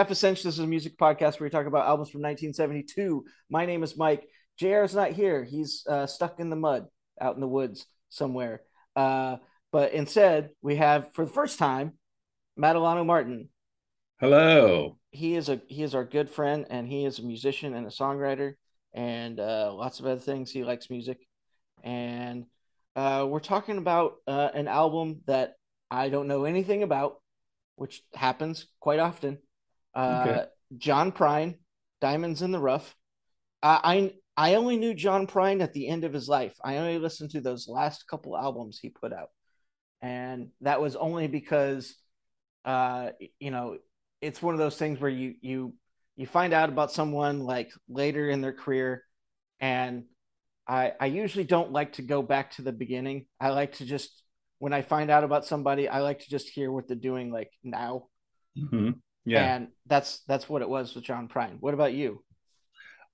Half a Cinch. This is a music podcast where we talk about albums from 1972. My name is Mike. JR is not here. He's uh, stuck in the mud out in the woods somewhere. Uh, but instead, we have, for the first time, Mat Alano-Martin. Hello. He is a he is our good friend, and he is a musician and a songwriter, and uh, lots of other things. He likes music, and uh, we're talking about uh, an album that I don't know anything about, which happens quite often. Uh, Okay. John Prine, Diamonds in the Rough. I, I I only knew John Prine at the end of his life. I only listened to those last couple albums he put out, and that was only because, uh, you know, it's one of those things where you you you find out about someone like later in their career, and I I usually don't like to go back to the beginning. I like to just when I find out about somebody, I like to just hear what they're doing like now. Mhm. Yeah. And that's that's what it was with John Prine. What about you?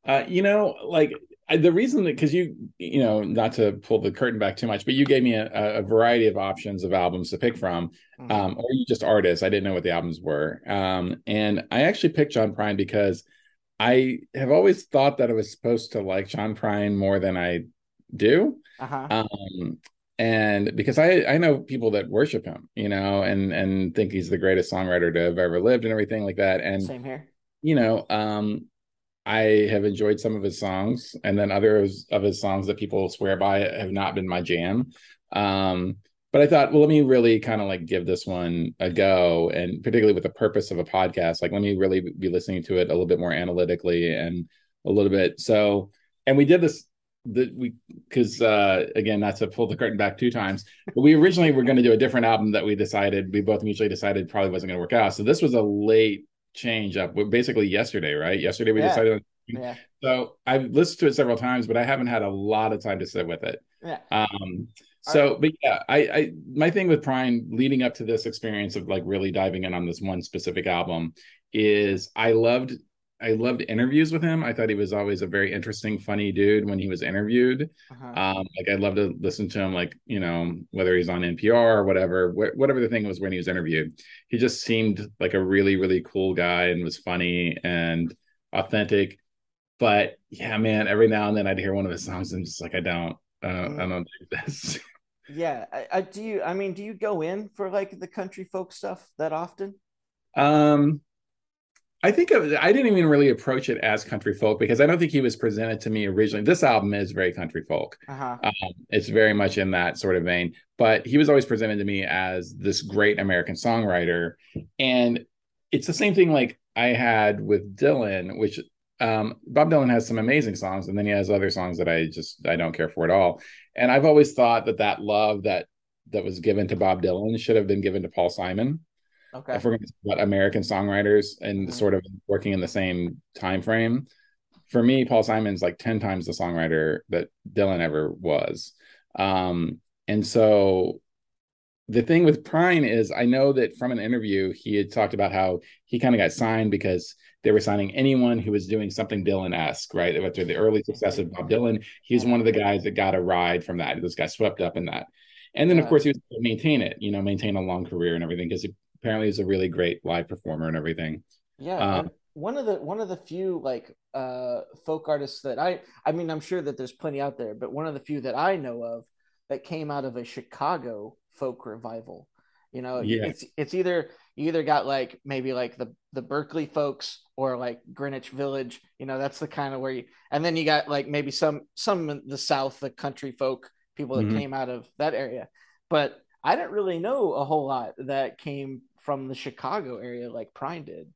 Uh, you know, like I, the reason that because you, you know, not to pull the curtain back too much, but you gave me a, a variety of options of albums to pick from, Mhm. um, or you just artists. I didn't know what the albums were, um, and I actually picked John Prine because I have always thought that I was supposed to like John Prine more than I do. uh-huh. um and because i i know people that worship him you know and and think he's the greatest songwriter to have ever lived and everything like that. And Same here. you know um i have enjoyed some of his songs and then others of his songs that people swear by have not been my jam. Um but i thought well let me really kind of like give this one a go and particularly with the purpose of a podcast like let me really be listening to it a little bit more analytically and a little bit. So and we did this that we because uh again not to pull the curtain back two times but we originally were going to do a different album that we decided we both mutually decided probably wasn't going to work out so this was a late change up basically yesterday right yesterday we Yeah. decided on Yeah. so I've listened to it several times, but I haven't had a lot of time to sit with it. Yeah. Um, so, but yeah, I, I, my thing with Prine leading up to this experience of like really diving in on this one specific album is I loved, I loved interviews with him. I thought he was always a very interesting, funny dude when he was interviewed. Uh-huh. Um, like I'd love to listen to him, like you know, whether he's on NPR or whatever, wh- whatever the thing was when he was interviewed. He just seemed like a really, really cool guy and was funny and authentic. But yeah, man, every now and then I'd hear one of his songs and just like I don't, uh, I don't do this. yeah. I, I do you I mean, do you go in for like the country folk stuff that often? um, I think of, I didn't even really approach it as country folk because I don't think he was presented to me originally. This album is very country folk. Uh-huh. Um, it's very much in that sort of vein. But he was always presented to me as this great American songwriter. And it's the same thing like I had with Dylan, which um, Bob Dylan has some amazing songs, and then he has other songs that I just I don't care for at all. And I've always thought that that love that that was given to Bob Dylan should have been given to Paul Simon Okay. if we're going to talk about American songwriters and Mhm. sort of working in the same time frame, for me, Paul Simon's like 10 times the songwriter that Dylan ever was. Um, and so the thing with Prine is I know that from an interview, he had talked about how he kind of got signed because they were signing anyone who was doing something Dylan-esque, right? After the early success of Bob Dylan, he's one of the guys that got a ride from that. This got swept up in that. And then, of course, he was able to maintain it, you know, maintain a long career and everything because he apparently is a really great live performer and everything. Yeah, Um, one of the one of the few like uh folk artists that I I mean I'm sure that there's plenty out there, but one of the few that I know of that came out of a Chicago folk revival. You know, Yeah. it's it's either you either got like maybe like the the Berkeley folks or like Greenwich Village, you know, that's the kind of where you and then you got like maybe some some in the South, the country folk people that Mhm. came out of that area. But I didn't really know a whole lot that came from the Chicago area like Prine did.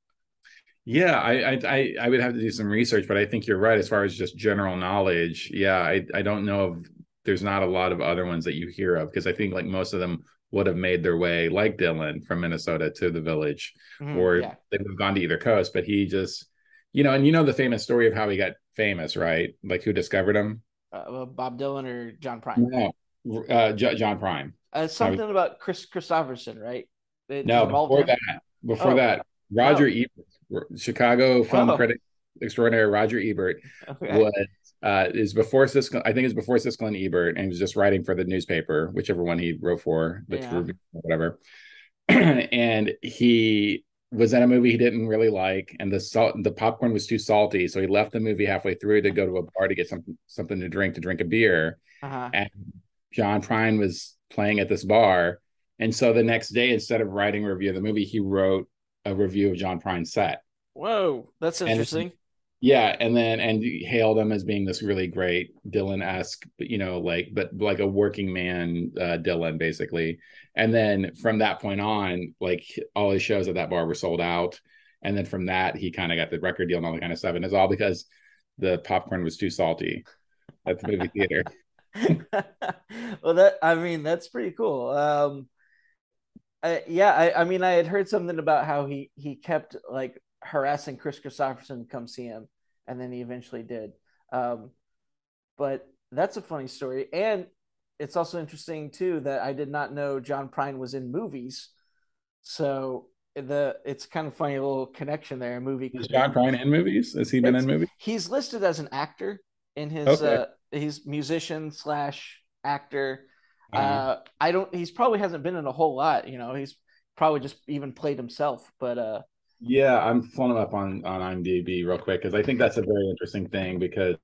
Yeah, I, I I I would have to do some research, but I think you're right as far as just general knowledge. Yeah, I I don't know if there's not a lot of other ones that you hear of because I think like most of them would have made their way like Dylan from Minnesota to the village Mhm, or yeah. they would have gone to either coast, but he just you know, and you know the famous story of how he got famous, right? Like who discovered him? uh, Bob Dylan or John Prine. No, uh, J- John Prine. Uh, something about Kris Kristofferson, right? It No, before that, before Oh. that, Roger Oh. Ebert, Chicago film Oh. critic extraordinary Roger Ebert Okay. was uh is before Siskel, I think it's before Siskel and Ebert, and he was just writing for the newspaper, whichever one he wrote for, the Yeah. Whatever. and he was in a movie he didn't really like, and the salt the popcorn was too salty, so he left the movie halfway through to go to a bar to get something something to drink to drink a beer. Uh-huh. And John Prine was playing at this bar, and so the next day, instead of writing a review of the movie, he wrote a review of John Prine's set. Whoa, that's interesting. Yeah, and then and hailed him as being this really great Dylan esque, you know, like but like a working man uh, Dylan basically. And then from that point on, like all his shows at that bar were sold out. And then from that, he kind of got the record deal and all that kind of stuff. And it's all because the popcorn was too salty at the movie theater. well, that I mean that's pretty cool. Um, I, yeah, I, I mean I had heard something about how he he kept like harassing Kris Kristofferson to come see him, and then he eventually did. Um, but that's a funny story, and it's also interesting too that I did not know John Prine was in movies. So the it's kind of funny little connection there. A movie. Is John Prine in movies? Has he been it's, in movies? He's listed as an actor in his. Okay. Uh, he's musician slash actor. Uh-huh. Uh, I don't. He's probably hasn't been in a whole lot. You know, he's probably just even played himself. But uh, yeah, I'm pulling up on on IMDb real quick because I think that's a very interesting thing because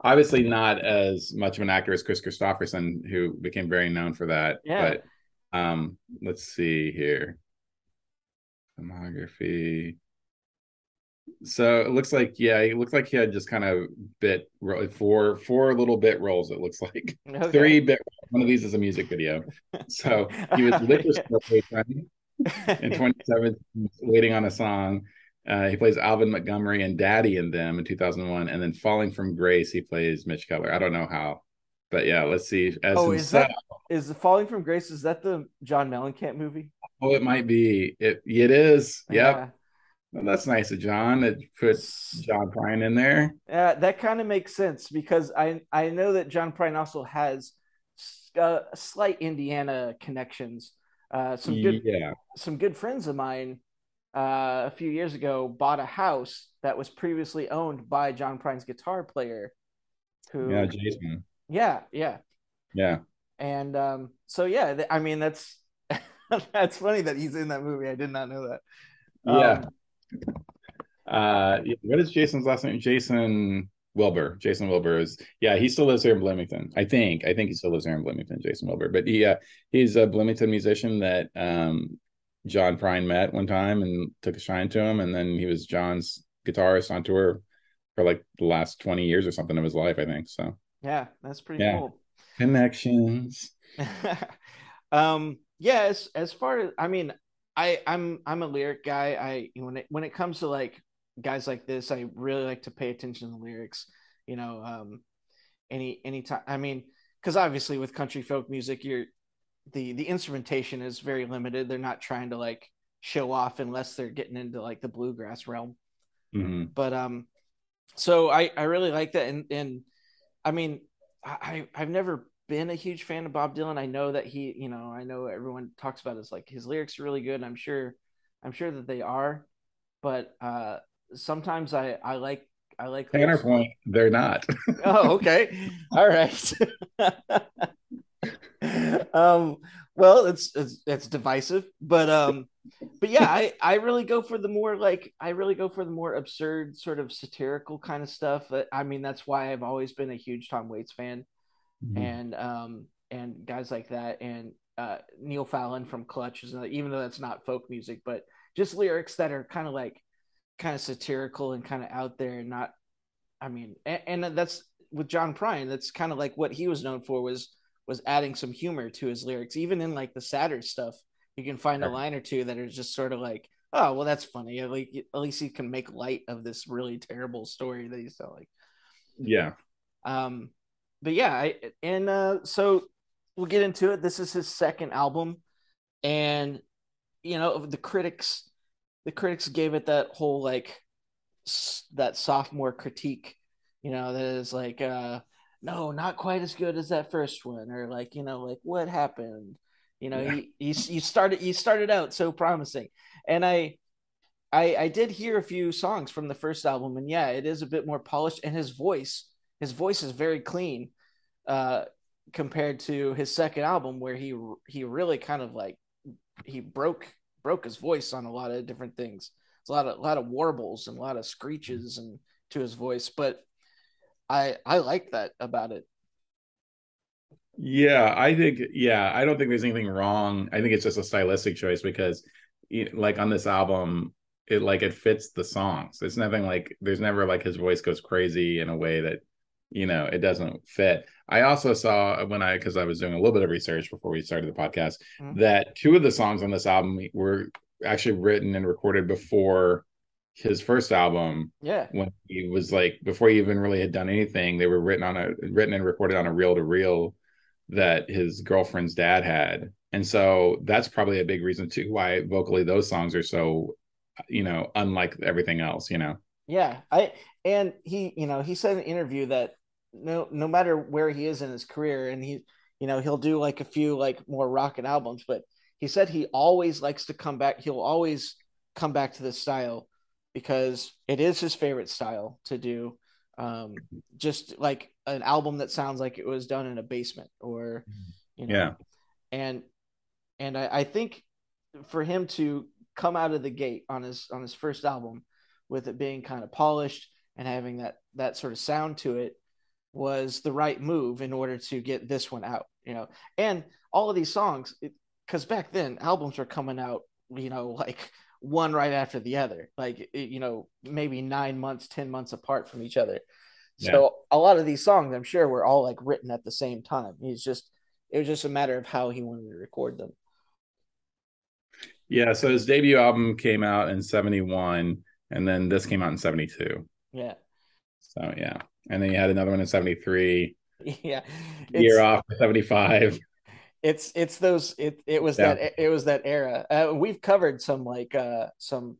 obviously not as much of an actor as Kris Kristofferson, who became very known for that. Yeah. But um, let's see here. Filmography. So it looks like yeah, it looks like he had just kind of bit four four little bit roles. It looks like okay. three bit. One of these is a music video. So he was Liquor Store in 2017, waiting on a song. Uh, he plays Alvin Montgomery and Daddy and Them in 2001, and then Falling from Grace, he plays Mitch Keller. I don't know how, but yeah, let's see. As oh, is that is Falling from Grace? Is that the John Mellencamp movie? Oh, it might be. It it is. Yep. Well, that's nice of John. It puts John Prine in there. Yeah, that kind of makes sense because I I know that John Prine also has uh, slight Indiana connections. Uh, some good yeah. some good friends of mine uh, a few years ago bought a house that was previously owned by John Prine's guitar player. Who? Yeah, Jason. Yeah, yeah, yeah. And um, so yeah, th- I mean that's that's funny that he's in that movie. I did not know that. Yeah. Um, uh, what is Jason's last name? Jason Wilber. Jason Wilber is yeah, he still lives here in Bloomington. I think. I think he still lives here in Bloomington, Jason Wilber. But he uh, he's a Bloomington musician that um, John Prine met one time and took a shine to him, and then he was John's guitarist on tour for like the last 20 years or something of his life, I think. So yeah, that's pretty yeah. cool. Connections. um yeah, as as far as I mean, I I'm I'm a lyric guy. I when it when it comes to like guys like this, I really like to pay attention to the lyrics. You know, um, any any time. I mean, because obviously with country folk music, you're the the instrumentation is very limited. They're not trying to like show off unless they're getting into like the bluegrass realm. Mm-hmm. But um, so I I really like that, and and I mean, I I've never been a huge fan of Bob Dylan. I know that he, you know, I know everyone talks about his like his lyrics are really good. I'm sure, I'm sure that they are, but uh, sometimes I I like I like counterpoint. They're not. oh, okay. All right. um. Well, it's, it's it's divisive, but um, but yeah, I I really go for the more like I really go for the more absurd sort of satirical kind of stuff. I mean, that's why I've always been a huge Tom Waits fan, mm-hmm. and um and guys like that, and uh, Neil Fallon from Clutch is even though that's not folk music, but just lyrics that are kind of like kind of satirical and kind of out there and not i mean and, and that's with john prine that's kind of like what he was known for was was adding some humor to his lyrics. Even in like the sadder stuff you can find a line or two that are just sort of like oh well that's funny. At least, at least he can make light of this really terrible story that he's telling yeah. um but yeah I, and uh so we'll get into it this is his second album and you know the critics the critics gave it that whole like s- that sophomore critique, you know, that is like, uh, no, not quite as good as that first one, or like, you know, like what happened? You know, yeah. you, you you started you started out so promising, and I, I I did hear a few songs from the first album, and yeah, it is a bit more polished, and his voice his voice is very clean, uh, compared to his second album where he he really kind of like he broke broke his voice on a lot of different things. It's a lot of a lot of warbles and a lot of screeches and to his voice, but I I like that about it. Yeah, I think yeah, I don't think there's anything wrong. I think it's just a stylistic choice because like on this album it like it fits the songs. It's nothing like there's never like his voice goes crazy in a way that you know it doesn't fit. I also saw when I because I was doing a little bit of research before we started the podcast mm-hmm. that two of the songs on this album were actually written and recorded before his first album. Yeah. When he was like before he even really had done anything, they were written on a written and recorded on a reel to reel that his girlfriend's dad had. And so that's probably a big reason too why vocally those songs are so you know, unlike everything else, you know. Yeah. I and he, you know, he said in an interview that no no matter where he is in his career and he you know, he'll do like a few like more rocket albums, but he said he always likes to come back. He'll always come back to this style because it is his favorite style to do. Um, just like an album that sounds like it was done in a basement or, you know, yeah. And, and I, I think for him to come out of the gate on his, on his first album with it being kind of polished and having that, that sort of sound to it was the right move in order to get this one out, you know, and all of these songs, because back then albums were coming out, you know, like one right after the other, like you know, maybe nine months, ten months apart from each other. Yeah. So a lot of these songs, I'm sure, were all like written at the same time. He's just it was just a matter of how he wanted to record them. Yeah, so his debut album came out in 71 and then this came out in 72. Yeah. So yeah. And then you had another one in 73. Yeah. Year off 75 it's it's those it it was yeah. that it was that era. Uh, we've covered some like uh some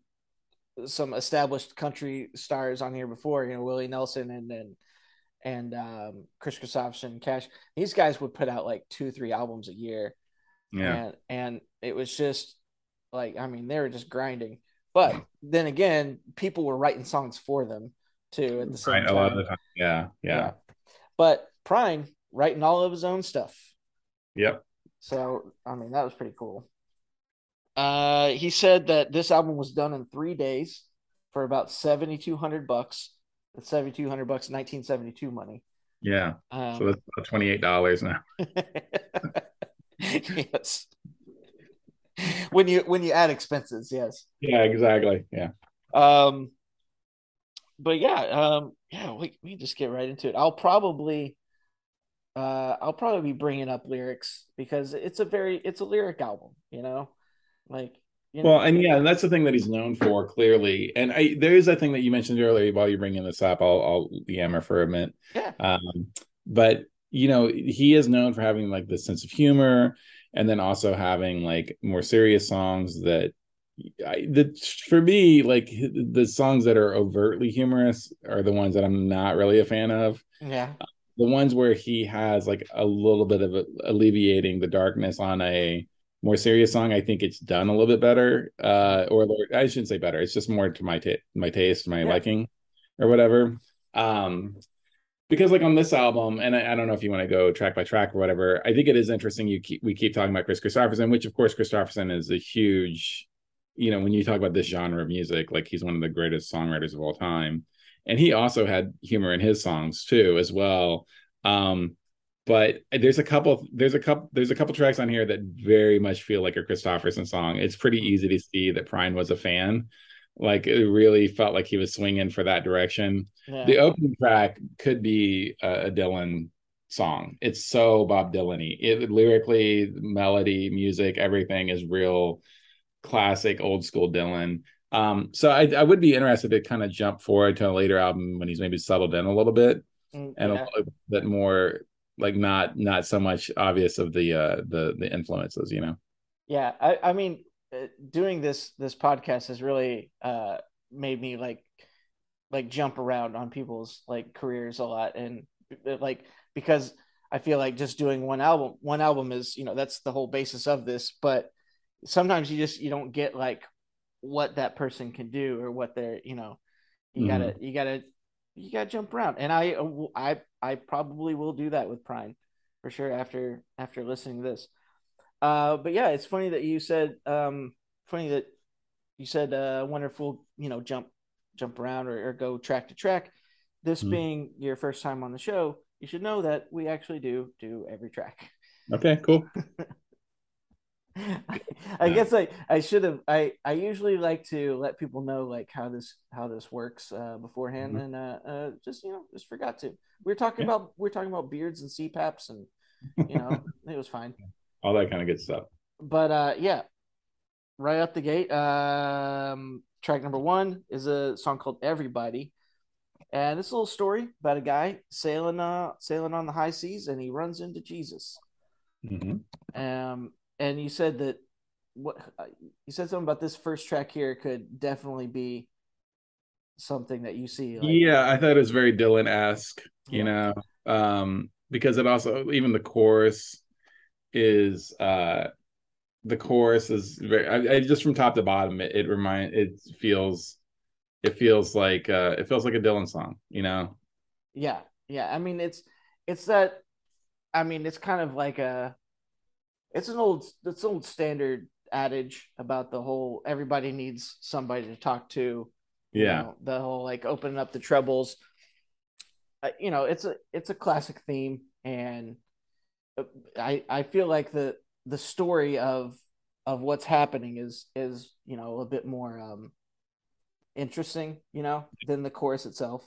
some established country stars on here before. You know Willie Nelson and and and um, Kris Kristofferson, Cash. These guys would put out like two three albums a year. Yeah, and, and it was just like I mean they were just grinding. But then again, people were writing songs for them too at the same right, time. A lot of the time. Yeah, yeah. yeah. But Prine writing all of his own stuff. Yep. So, I mean, that was pretty cool. Uh, he said that this album was done in three days for about seventy two hundred bucks. That's seventy two hundred bucks, nineteen seventy two money. Yeah, um, so that's about twenty eight dollars now. yes. When you when you add expenses, yes. Yeah, exactly. Yeah. Um. But yeah, um, yeah, we we just get right into it. I'll probably uh, I'll probably be bringing up lyrics because it's a very it's a lyric album, you know, like. You know, well, and yeah, and that's the thing that he's known for clearly. And I there is a thing that you mentioned earlier while you're bringing this up. I'll I'll yammer for a minute. Yeah. Um, but you know, he is known for having like this sense of humor, and then also having like more serious songs that I, the for me like the songs that are overtly humorous are the ones that I'm not really a fan of. Yeah the ones where he has like a little bit of a, alleviating the darkness on a more serious song, I think it's done a little bit better. Uh, or I shouldn't say better. It's just more to my ta- my taste, my yeah. liking, or whatever. Um, because like on this album, and I, I don't know if you want to go track by track or whatever. I think it is interesting. You keep we keep talking about Kris Kristofferson, which of course Kristofferson is a huge, you know, when you talk about this genre of music, like he's one of the greatest songwriters of all time. And he also had humor in his songs too as well. Um but there's a couple there's a couple there's a couple tracks on here that very much feel like a kristofferson song. It's pretty easy to see that prine was a fan. Like it really felt like he was swinging for that direction. Yeah. the opening track could be a, a dylan song. It's so bob dylan-y. It lyrically melody music everything is real classic old school dylan um, so I, I would be interested to kind of jump forward to a later album when he's maybe settled in a little bit mm, and a little bit more like not not so much obvious of the uh the the influences, you know. Yeah, I I mean uh, doing this this podcast has really uh made me like like jump around on people's like careers a lot and uh, like because I feel like just doing one album one album is you know that's the whole basis of this but sometimes you just you don't get like what that person can do or what they're you know you mm-hmm. gotta you gotta you gotta jump around and i i i probably will do that with prine for sure after after listening to this uh but yeah it's funny that you said um funny that you said uh, wonderful, you know, jump jump around or, or go track to track. This mm. being your first time on the show, you should know that we actually do do every track. Okay, cool. I, I guess I, I should have I, I usually like to let people know like how this how this works uh, beforehand mm-hmm. and uh, uh, just you know just forgot to we are talking yeah. about we are talking about beards and CPAPs and you know it was fine all that kind of good stuff but uh yeah right out the gate um track number one is a song called Everybody and it's a little story about a guy sailing uh sailing on the high seas and he runs into Jesus mm-hmm. um and you said that what uh, you said something about this first track here could definitely be something that you see. Like, yeah, I thought it was very Dylan esque, you yeah. know, um, because it also even the chorus is uh the chorus is very I, I, just from top to bottom it, it remind it feels it feels like uh it feels like a Dylan song, you know. Yeah, yeah. I mean, it's it's that. I mean, it's kind of like a it's an old it's an old standard adage about the whole everybody needs somebody to talk to. Yeah. know, the whole like opening up the troubles. Uh, you know, it's a it's a classic theme, and uh, I I feel like the the story of of what's happening is is you know a bit more um interesting, you know, than the chorus itself.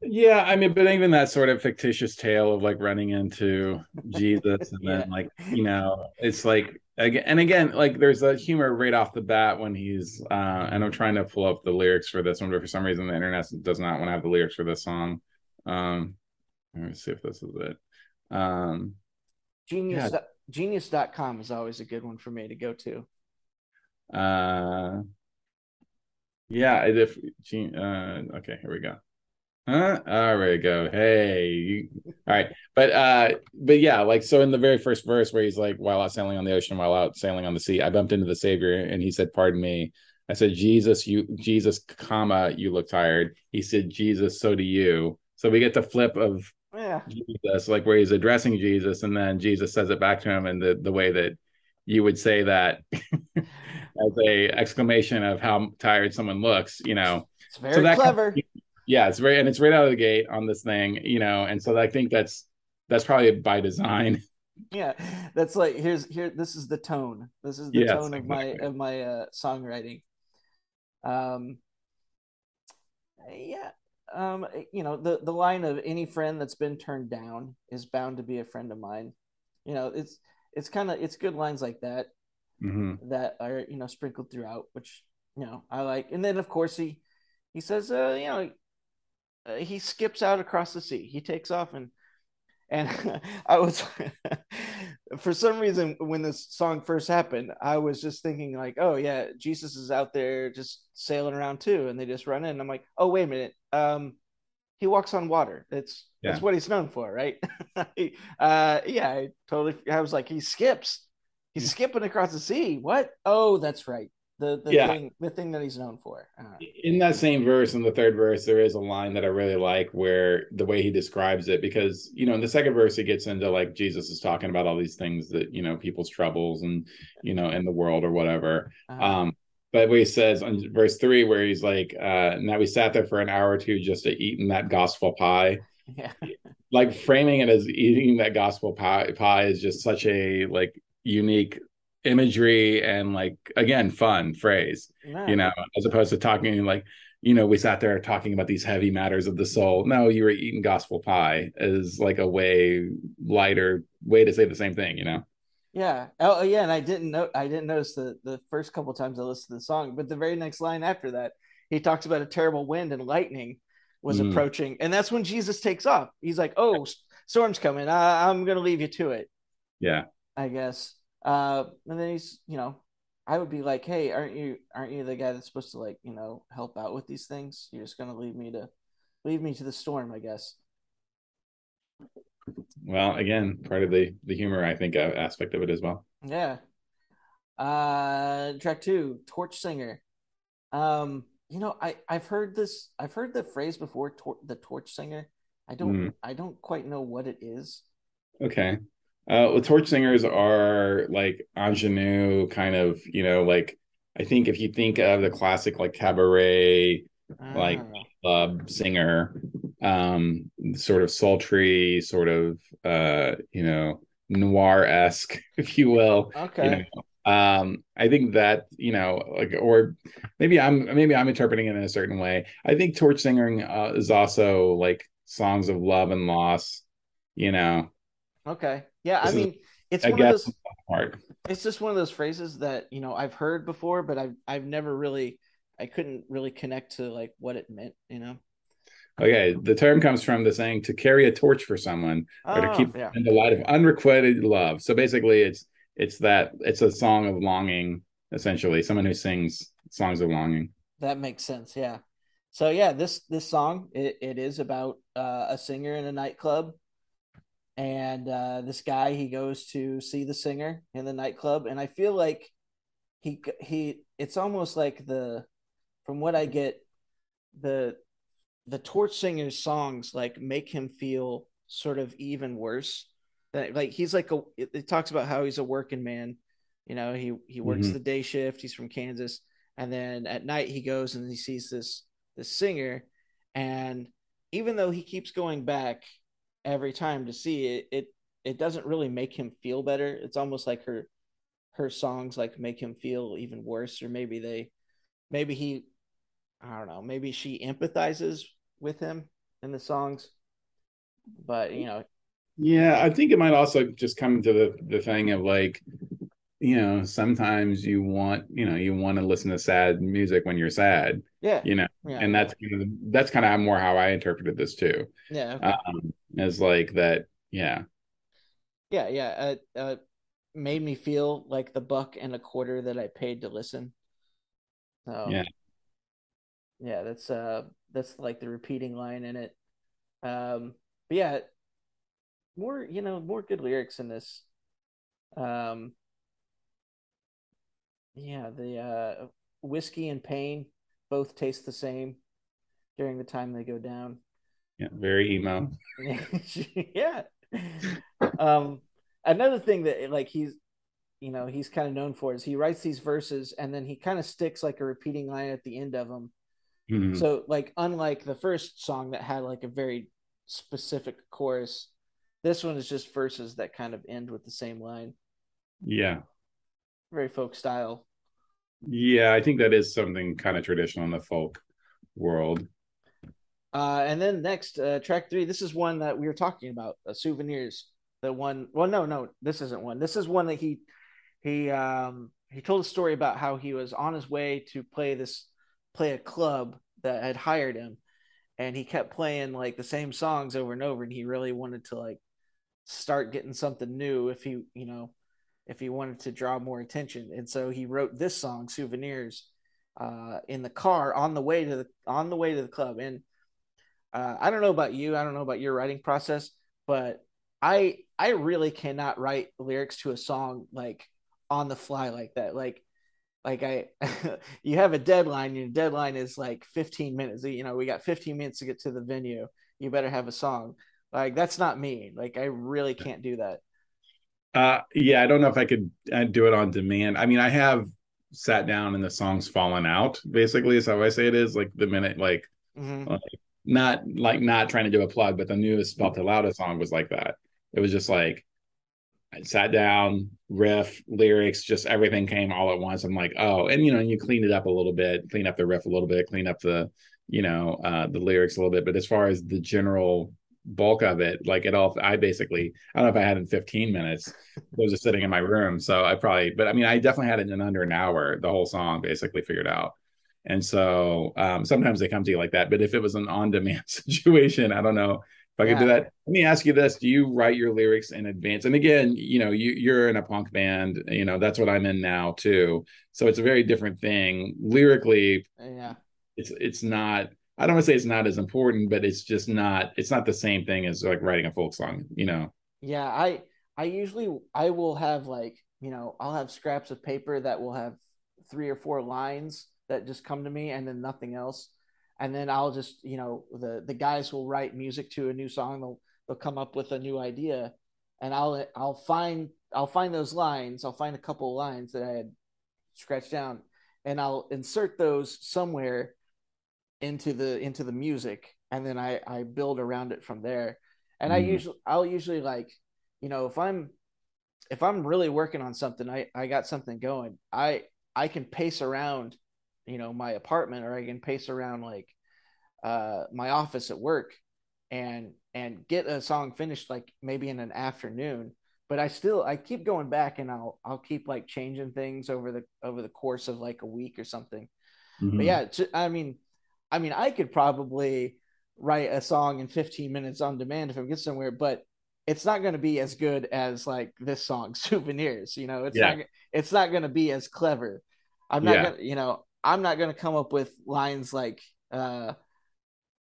Yeah, I mean, but even that sort of fictitious tale of like running into Jesus and then like, you know, it's like again and again, like there's a humor right off the bat when he's uh and I'm trying to pull up the lyrics for this one, but for some reason the internet does not want to have the lyrics for this song. Um let me see if this is it. Um Genius yeah. genius.com is always a good one for me to go to. Uh yeah, if uh okay, here we go. Huh? There we go. Hey, you... all right, but uh, but yeah, like so in the very first verse where he's like, while out sailing on the ocean, while out sailing on the sea, I bumped into the Savior, and he said, "Pardon me." I said, "Jesus, you, Jesus, comma, you look tired." He said, "Jesus, so do you." So we get the flip of yeah. Jesus, like where he's addressing Jesus, and then Jesus says it back to him in the the way that you would say that as a exclamation of how tired someone looks, you know. It's very so that clever. Kind of, yeah, it's very and it's right out of the gate on this thing, you know, and so I think that's that's probably by design. Yeah, that's like here's here. This is the tone. This is the yes, tone of my of my uh, songwriting. Um, yeah, um, you know the the line of any friend that's been turned down is bound to be a friend of mine. You know, it's it's kind of it's good lines like that mm-hmm. that are you know sprinkled throughout, which you know I like. And then of course he he says, uh, you know, uh, he skips out across the sea. He takes off and and I was for some reason when this song first happened, I was just thinking like, oh yeah, Jesus is out there just sailing around too, and they just run in. I'm like, oh wait a minute, um, he walks on water. It's yeah. that's what he's known for, right? uh, yeah, I totally. I was like, he skips, he's skipping across the sea. What? Oh, that's right the the yeah. thing the thing that he's known for. Uh, in that same verse, in the third verse, there is a line that I really like where the way he describes it, because you know, in the second verse, he gets into like Jesus is talking about all these things that you know people's troubles and you know in the world or whatever. Uh-huh. Um, but what he says on verse three, where he's like, uh, "Now we sat there for an hour or two just to eat in that gospel pie." Yeah. like framing it as eating that gospel pie, pie is just such a like unique imagery and like again fun phrase you know as opposed to talking like you know we sat there talking about these heavy matters of the soul. No you were eating gospel pie is like a way lighter way to say the same thing you know? Yeah. Oh yeah and i didn't know i didn't notice the the first couple times i listened to the song but the very next line after that he talks about a terrible wind and lightning was mm. approaching and that's when jesus takes off. He's like oh storm's coming. I, i'm gonna leave you to it. Yeah. I guess uh, and then he's, you know, I would be like, hey, aren't you aren't you the guy that's supposed to like, you know, help out with these things? You're just gonna leave me to leave me to the storm, I guess. Well, again, part of the the humor, I think, uh, aspect of it as well. Yeah. Uh, track two, Torch Singer. Um, you know, I I've heard this. I've heard the phrase before, tor- the Torch Singer. I don't. Mm. I don't quite know what it is. Okay. Uh, well, torch singers are like ingenue, kind of, you know, like I think if you think of the classic like cabaret, like Ah, club singer, um, sort of sultry, sort of, uh, you know, noir-esque, if you will, you okay. know, um, I think that, you know, like, or maybe I'm maybe I'm interpreting it in a certain way. I think torch singing uh, is also like songs of love and loss, you know. Okay. Yeah, I This is, mean, it's I one of those hard. it's just one of those phrases that, you know, I've heard before, but I've I've never really I couldn't really connect to like what it meant, you know. Okay, the term comes from the saying to carry a torch for someone or to Oh, keep yeah. in the light of unrequited love. So basically it's it's that it's a song of longing, essentially, someone who sings songs of longing. That makes sense. Yeah. So yeah, this this song it, it is about uh, a singer in a nightclub and uh, this guy he goes to see the singer in the nightclub and I feel like he he it's almost like the from what I get the the torch singer's songs like make him feel sort of even worse. Like he's like a it, it talks about how he's a working man you know he he works the hmm day shift he's from kansas and then at night he goes and he sees this this singer and even though he keeps going back every time to see it it it doesn't really make him feel better. It's almost like her her songs like make him feel even worse or maybe they maybe he I don't know, maybe she empathizes with him in the songs, but you know, Yeah, I think it might also just come to the the thing of like, you know, sometimes you want, you know, you want to listen to sad music when you're sad, yeah, you know, yeah, and that's kind of that's kind of more how I interpreted this too. yeah, okay, Um, as like that, yeah, yeah, yeah. Uh, uh, made me feel like the buck and a quarter that I paid to listen. So yeah. yeah, that's uh, that's like the repeating line in it. Um, but yeah, more you know, more good lyrics in this. Um, yeah, the uh, whiskey and pain both taste the same during the time they go down. Yeah, very emo. yeah. Um, another thing that like he's you know he's kind of known for is he writes these verses and then he kind of sticks like a repeating line at the end of them. Mhm. So like unlike the first song that had like a very specific chorus, this one is just verses that kind of end with the same line. Yeah. Very folk style. Yeah, I think that is something kind of traditional in the folk world. Uh, and then next, uh, track three. This is one that we were talking about. Uh, souvenirs. The one. Well, no, no, this isn't one. This is one that he he um he told a story about how he was on his way to play this play a club that had hired him, and he kept playing like the same songs over and over, and he really wanted to like start getting something new if he you know if he wanted to draw more attention, and so he wrote this song, souvenirs. Uh, in the car on the way to the on the way to the club, and uh, I don't know about you. I don't know about your writing process, but I I really cannot write lyrics to a song like on the fly like that. Like like I you have a deadline. Your deadline is like 15 minutes. You know, we got 15 minutes to get to the venue. You better have a song. Like that's not me. Like I really can't do that. Uh, yeah, I don't know if I could uh, do it on demand. I mean, I have sat down and the song's fallen out, basically, is how I say it is. Like the minute, like, Mm-hmm. like not like not trying to do a plug, but the newest Spelt the Loudest song was like that. It was just like I sat down, riff, lyrics, just everything came all at once. I'm like, oh, and you know, and you clean it up a little bit, clean up the riff a little bit, clean up the, you know, uh, the lyrics a little bit. But as far as the general bulk of it, like it all, I basically, I don't know if I had in 15 minutes. I was just sitting in my room, so I probably, but I mean, I definitely had it in under an hour, the whole song basically figured out. And so um, sometimes they come to you like that. But if it was an on-demand situation, I don't know if I could do that. Let me ask you this: Do you write your lyrics in advance? And again, you know, you you're in a punk band. You know, that's what I'm in now too. So it's a very different thing. Lyrically, Yeah. it's it's not. I don't want to say it's not as important, but it's just not. It's not the same thing as like writing a folk song. You know. Yeah. I I usually I will have like, you know, I'll have scraps of paper that will have three or four lines that just come to me and then nothing else. And then I'll just, you know, the the guys will write music to a new song. They'll they'll come up with a new idea and I'll I'll find I'll find those lines. I'll find a couple of lines that I had scratched down, and I'll insert those somewhere into the into the music, and then I I build around it from there. And mm-hmm. I usually I'll usually like, you know, if I'm if I'm really working on something, I I got something going. I I can pace around, you know, my apartment, or I can pace around like uh my office at work, and and get a song finished like maybe in an afternoon but I still I keep going back and I'll I'll keep like changing things over the over the course of like a week or something. Mm-hmm. But yeah, I mean, I mean, I could probably write a song in 15 minutes on demand if I get somewhere, but it's not going to be as good as like this song, "Souvenirs." You know, it's yeah. not it's not going to be as clever. I'm not yeah. gonna, you know, I'm not going to come up with lines like, uh,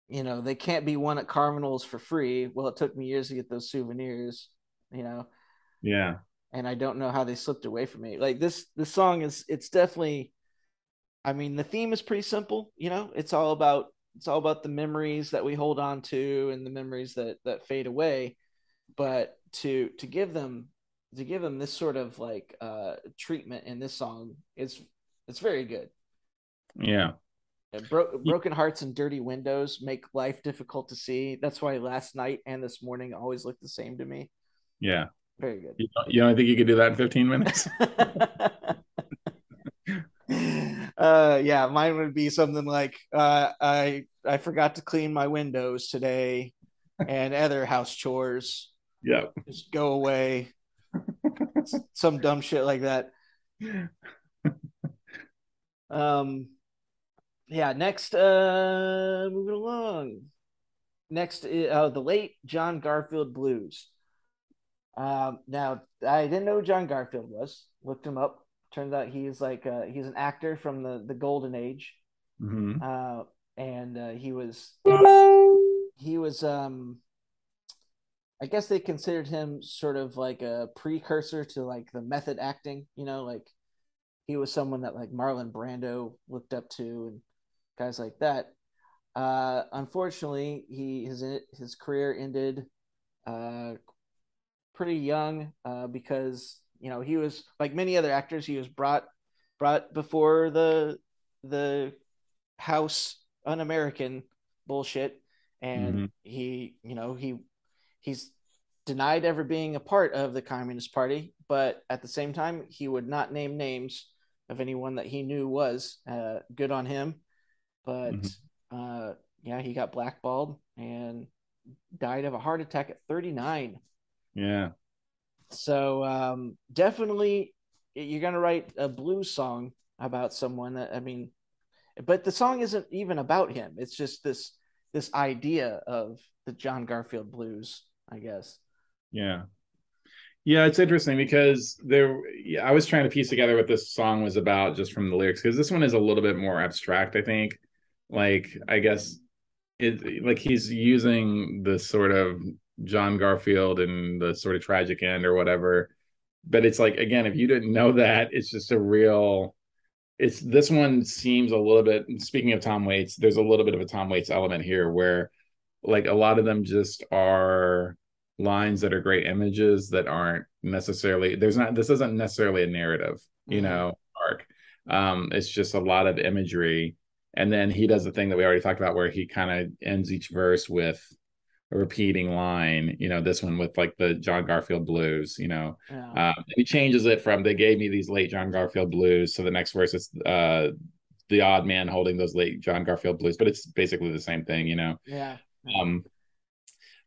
you know, they can't be won at Carmenals for free. Well, it took me years to get those souvenirs. You know, yeah. And I don't know how they slipped away from me. Like this this song is it's definitely I mean the theme is pretty simple, you know? It's all about it's all about the memories that we hold on to and the memories that that fade away. But to to give them to give them this sort of like uh treatment in this song is it's very good. Yeah. Bro- broken hearts and dirty windows make life difficult to see. That's why last night and this morning always look the same to me. Yeah. Very good. You don't, you don't think you could do that in 15 minutes? uh yeah, mine would be something like uh I I forgot to clean my windows today and other house chores. Yeah. Just go away. Some dumb shit like that. Um yeah, next uh moving along. Next uh the late John Garfield blues. Um, now I didn't know who John Garfield was. Looked him up. Turns out he's like uh, he's an actor from the the golden age, mm-hmm. uh, and uh, he was he was um, I guess they considered him sort of like a precursor to like the method acting. You know, like he was someone that like Marlon Brando looked up to and guys like that. Uh, unfortunately, he his his career ended uh, pretty young uh, because you know he was like many other actors he was brought brought before the the house un-american bullshit and mm-hmm. he you know he he's denied ever being a part of the communist party but at the same time he would not name names of anyone that he knew was uh, good on him but mm-hmm. uh, yeah he got blackballed and died of a heart attack at 39 yeah. So um, definitely, you're gonna write a blues song about someone that I mean, but the song isn't even about him. It's just this this idea of the John Garfield blues, I guess. Yeah. Yeah, it's interesting because there I was trying to piece together what this song was about just from the lyrics because this one is a little bit more abstract, I think. Like I guess it like he's using the sort of John Garfield and the sort of tragic end or whatever. But it's like again, if you didn't know that, it's just a real. It's this one seems a little bit. Speaking of Tom Waits, there's a little bit of a Tom Waits element here where, like, a lot of them just are lines that are great images that aren't necessarily. There's not. This isn't necessarily a narrative, you mm-hmm. know, arc. Um, it's just a lot of imagery, and then he does the thing that we already talked about, where he kind of ends each verse with a repeating line you know this one with like the john garfield blues you know. Yeah. um, he changes it from they gave me these late john garfield blues so the next verse is uh the odd man holding those late john garfield blues. But it's basically the same thing you know. Yeah. Um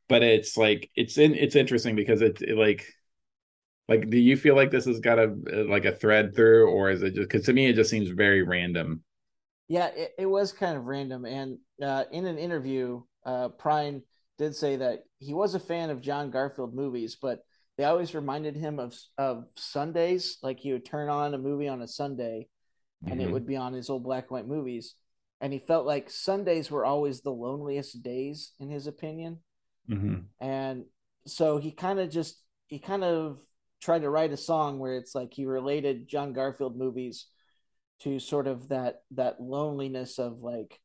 but it's like it's in it's interesting because it, it like like do you feel like this has got a like a thread through or is it just because to me it just seems very random yeah it, it was kind of random and uh in an interview uh prine did say that he was a fan of John Garfield movies, but they always reminded him of of Sundays. Like he would turn on a movie on a Sunday, and mm-hmm. it would be on his old black and white movies. And he felt like Sundays were always the loneliest days, in his opinion. Mm-hmm. And so he kind of just he kind of tried to write a song where it's like he related John Garfield movies to sort of that that loneliness of like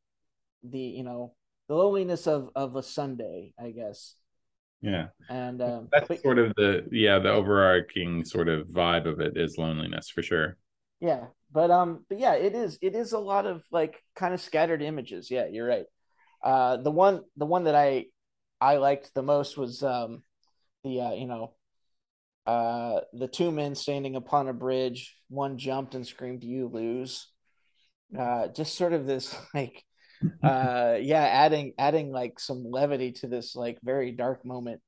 the you know the loneliness of of a Sunday, I guess. Yeah. And um, that's but, sort of the yeah, the overarching sort of vibe of it is loneliness for sure. Yeah. But um, but yeah, it is it is a lot of like kind of scattered images. Yeah, you're right. Uh the one the one that I I liked the most was um the uh, you know uh the two men standing upon a bridge, one jumped and screamed, You lose. Uh just sort of this like uh yeah adding adding like some levity to this like very dark moment.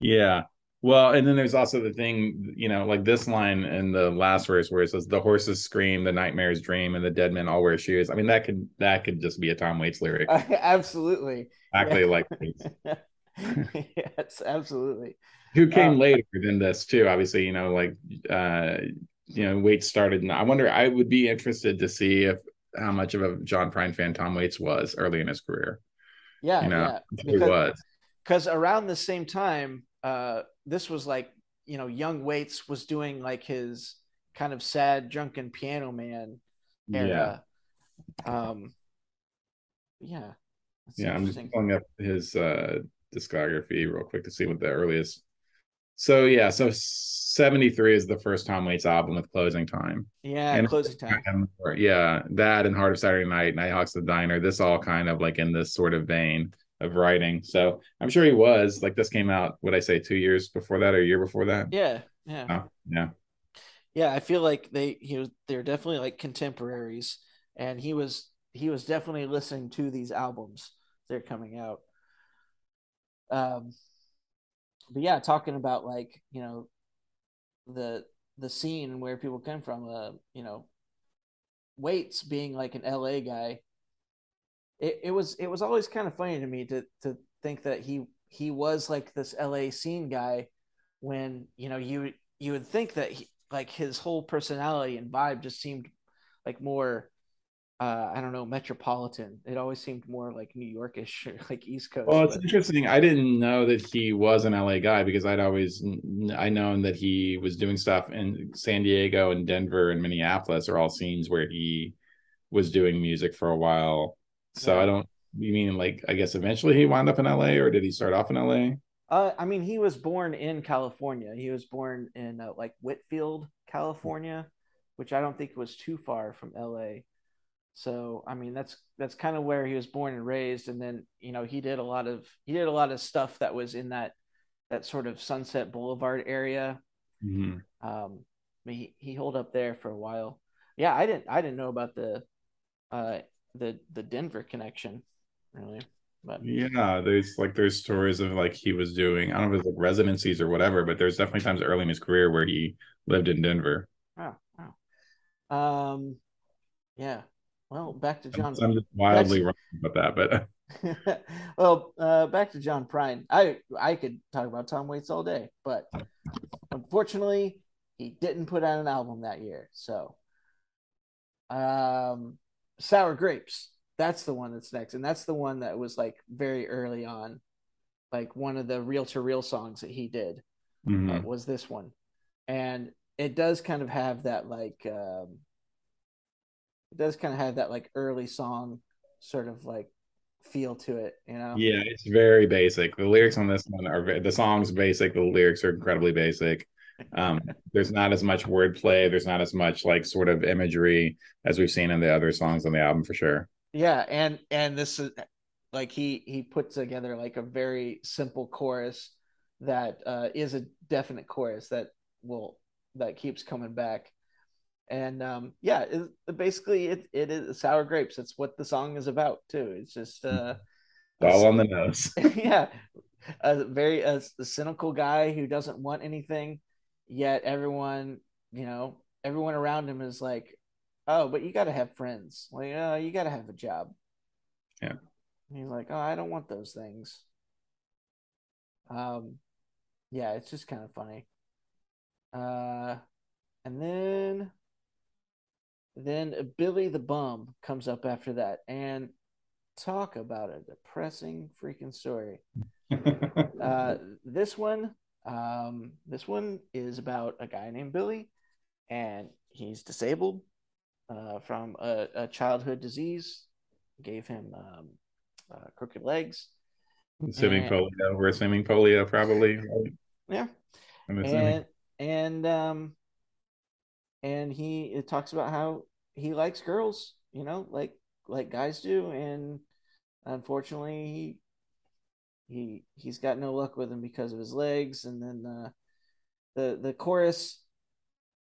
Yeah. Well and then there's also the thing you know like this line in the last verse where it says the horses scream the nightmares dream and the dead men all wear shoes. I mean that could that could just be a tom waits lyric. Absolutely. Exactly yeah. like yes absolutely who came um, later than this too obviously you know like uh you know Waits started and i wonder i would be interested to see if how much of a John Prine fan Tom Waits was early in his career. Yeah, you know, yeah. Because, he was. Because around the same time, uh, this was like, you know, young Waits was doing like his kind of sad drunken piano man era. Yeah. Um, yeah. yeah, I'm just pulling up his uh, discography real quick to see what the earliest so yeah, so 73 is the first Tom Waits album with closing time. Yeah, and closing time. Yeah, that and Heart of Saturday Night, Nighthawks the Diner, this all kind of like in this sort of vein of writing. So I'm sure he was like this came out, would I say two years before that or a year before that? Yeah. Yeah. Oh, yeah. Yeah, I feel like they he was they're definitely like contemporaries and he was he was definitely listening to these albums they're coming out. Um but yeah, talking about like you know the the scene where people come from, uh, you know, Waits being like an LA guy. It, it was it was always kind of funny to me to to think that he he was like this LA scene guy when you know you you would think that he, like his whole personality and vibe just seemed like more uh, I don't know, metropolitan. It always seemed more like New Yorkish, like East Coast. Well, it's but... interesting. I didn't know that he was an LA guy because I'd always I known that he was doing stuff in San Diego and Denver and Minneapolis are all scenes where he was doing music for a while. So yeah. I don't. You mean like I guess eventually he wound up in LA, or did he start off in LA? Uh, I mean, he was born in California. He was born in uh, like Whittier, California, which I don't think was too far from LA. So I mean that's that's kind of where he was born and raised, and then you know he did a lot of he did a lot of stuff that was in that that sort of Sunset Boulevard area. Mm-hmm. Um, he he holed up there for a while. Yeah, I didn't I didn't know about the uh the the Denver connection really. But yeah, there's like there's stories of like he was doing I don't know if it's like residencies or whatever, but there's definitely times early in his career where he lived in Denver. Oh, oh. Um, yeah. Well, back to John. I'm just wildly wrong about that, but well, uh, back to John Prine. I I could talk about Tom Waits all day, but unfortunately, he didn't put out an album that year. So, um, Sour Grapes. That's the one that's next, and that's the one that was like very early on, like one of the reel to reel songs that he did. Mm-hmm. Uh, was this one, and it does kind of have that like. Um, it does kind of have that like early song sort of like feel to it, you know? Yeah, it's very basic. The lyrics on this one are the song's basic. The lyrics are incredibly basic. Um, there's not as much wordplay. There's not as much like sort of imagery as we've seen in the other songs on the album for sure. Yeah, and and this is like he he put together like a very simple chorus that uh, is a definite chorus that will that keeps coming back and um, yeah, it, basically it it is sour grapes. That's what the song is about too. It's just uh, all on the nose. yeah, a very a, a, cynical guy who doesn't want anything, yet everyone you know everyone around him is like, oh, but you got to have friends. Like, oh, you got to have a job. Yeah. And he's like, oh, I don't want those things. Um, yeah, it's just kind of funny. Uh, and then then Billy the Bum comes up after that, and talk about a depressing freaking story. uh, this one, um, this one is about a guy named Billy, and he's disabled uh, from a, a, childhood disease. Gave him um, uh, crooked legs, Swimming polio. We're swimming polio, probably. Yeah. And and um and he it talks about how he likes girls, you know, like like guys do, and unfortunately he he he's got no luck with him because of his legs. And then uh, the the chorus,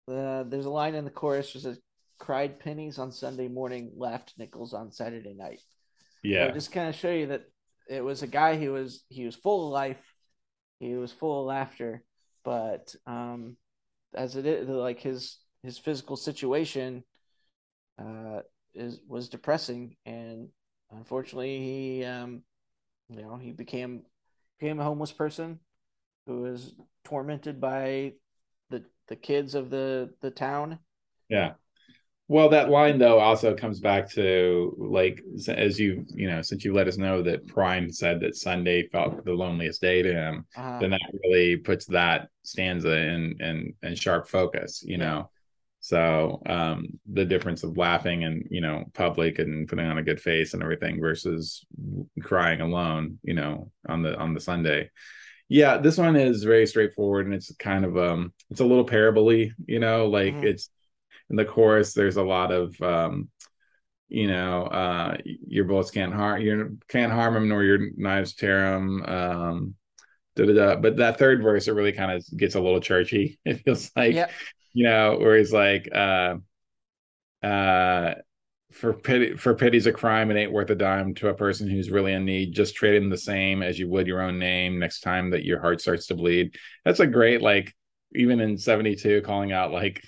uh, there's a line in the chorus that says, "Cried pennies on Sunday morning, laughed nickels on Saturday night." Yeah, so just kind of show you that it was a guy who was he was full of life, he was full of laughter, but um, as it is like his his physical situation uh, is was depressing, and unfortunately, he um, you know he became became a homeless person who was tormented by the the kids of the the town. Yeah. Well, that line though also comes back to like as you you know since you let us know that Prine said that Sunday felt the loneliest day to him, uh-huh. then that really puts that stanza in in in sharp focus. You know, so um, the difference of laughing and you know public and putting on a good face and everything versus crying alone, you know, on the on the Sunday. Yeah, this one is very straightforward and it's kind of um it's a little parably, you know, like mm-hmm. it's in the chorus there's a lot of um you know uh your bullets can't harm you can't harm them nor your knives tear them um da, da, da. but that third verse it really kind of gets a little churchy it feels like yep you know, where he's like, uh, uh, for pity, for pity's a crime, it ain't worth a dime to a person who's really in need. Just trade him the same as you would your own name next time that your heart starts to bleed. That's a great, like, even in 72, calling out like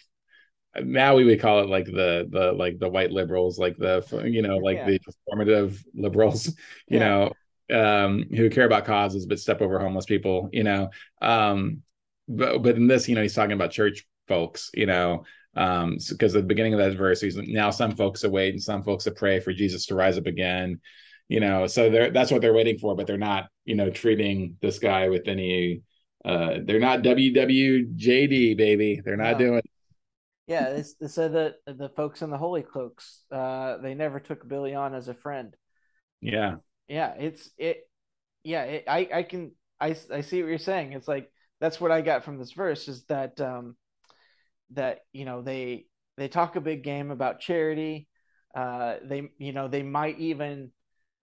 now we would call it like the the like the white liberals like the you know like yeah. the performative liberals you yeah. know um who care about causes but step over homeless people you know um but but in this you know he's talking about church folks, you know, um, because at the beginning of that verse, he's now some folks await and some folks to pray for Jesus to rise up again, you know, so they're that's what they're waiting for, but they're not, you know, treating this guy with any uh they're not WWJD baby. They're not no. doing yeah, said that the folks in the Holy Cloaks, uh, they never took Billy on as a friend. Yeah, yeah, it's it. Yeah, it, I I can I I see what you're saying. It's like that's what I got from this verse is that um, that you know they they talk a big game about charity. Uh, they you know they might even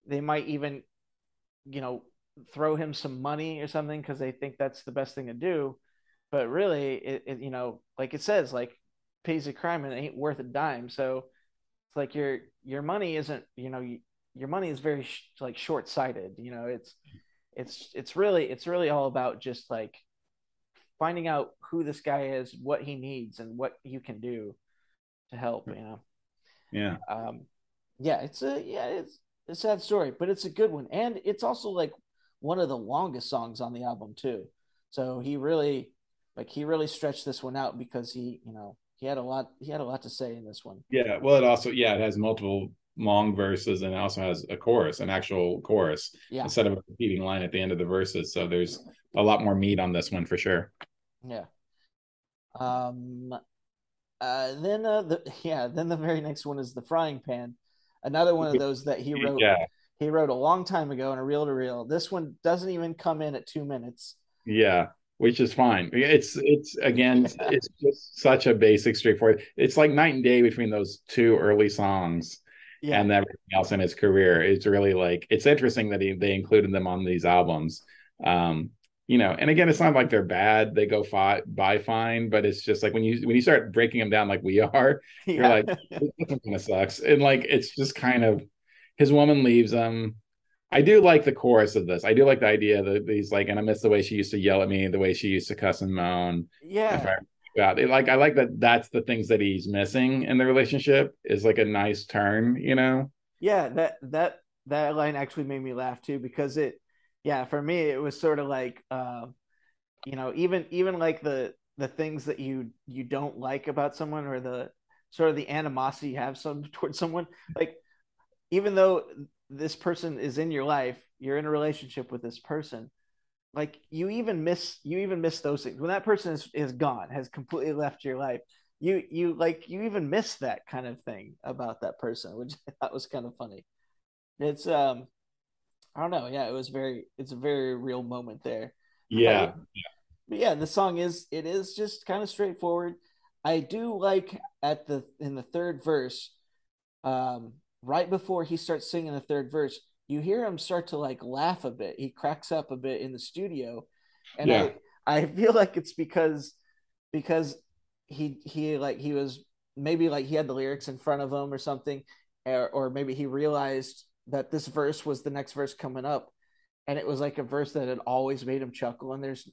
they might even you know throw him some money or something because they think that's the best thing to do. But really, it, it you know like it says like pays a crime and it ain't worth a dime. So it's like your your money isn't you know you, your money is very sh- like short sighted. You know it's it's it's really it's really all about just like finding out who this guy is, what he needs, and what you can do to help. You know. Yeah. Um, yeah, it's a yeah, it's a sad story, but it's a good one, and it's also like one of the longest songs on the album too. So he really, like, he really stretched this one out because he, you know, he had a lot. He had a lot to say in this one. Yeah. Well, it also yeah, it has multiple long verses and also has a chorus, an actual chorus, yeah. instead of a repeating line at the end of the verses. So there's a lot more meat on this one for sure. Yeah. Um. Uh. Then uh. The, yeah. Then the very next one is the frying pan. Another one of those that he wrote. Yeah. He wrote a long time ago in a reel to reel. This one doesn't even come in at two minutes. Yeah which is fine. It's it's again, it's just such a basic, straightforward. It's like night and day between those two early songs yeah. and everything else in his career. It's really like it's interesting that he they included them on these albums. Um, you know, and again, it's not like they're bad; they go fi- by fine. But it's just like when you when you start breaking them down like we are, yeah. you're like, this kind of sucks, and like it's just kind of his woman leaves him. I do like the chorus of this. I do like the idea that he's like, and I miss the way she used to yell at me, the way she used to cuss and moan. Yeah. Yeah, like I like that. That's the things that he's missing in the relationship is like a nice turn, you know. Yeah, that that that line actually made me laugh too because it yeah, for me it was sort of like uh, you know, even even like the the things that you you don't like about someone or the sort of the animosity you have some towards someone like even though this person is in your life you're in a relationship with this person like you even miss you even miss those things when that person is, is gone has completely left your life you you like you even miss that kind of thing about that person which i thought was kind of funny it's um I don't know. Yeah, it was very. It's a very real moment there. Yeah. But, but yeah, the song is it is just kind of straightforward. I do like at the in the third verse, um, right before he starts singing the third verse, you hear him start to like laugh a bit. He cracks up a bit in the studio, and yeah. I I feel like it's because because he he like he was maybe like he had the lyrics in front of him or something, or, or maybe he realized that this verse was the next verse coming up, and it was like a verse that had always made him chuckle. And there's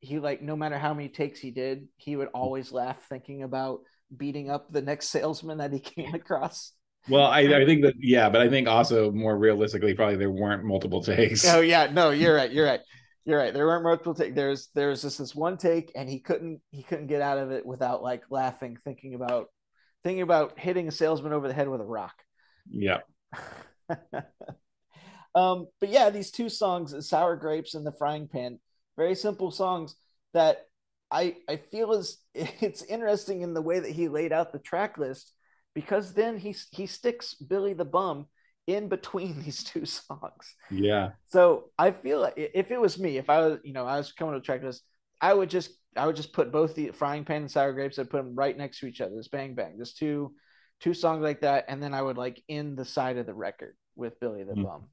he like no matter how many takes he did, he would always laugh thinking about beating up the next salesman that he came across. Well, I, I think that yeah, but I think also more realistically, probably there weren't multiple takes. Oh yeah, no, you're right. You're right. You're right. There weren't multiple takes. There's there's just this one take, and he couldn't he couldn't get out of it without like laughing, thinking about thinking about hitting a salesman over the head with a rock. Yeah. um, but yeah, these two songs, "Sour Grapes" and "The Frying Pan," very simple songs that I I feel is it's interesting in the way that he laid out the track list because then he he sticks Billy the Bum in between these two songs. Yeah. So I feel like if it was me, if I was you know I was coming to track list, I would just I would just put both the frying pan and sour grapes. I'd put them right next to each other. Just bang bang. Just two two songs like that, and then I would like in the side of the record with Billy the mm-hmm. Bum.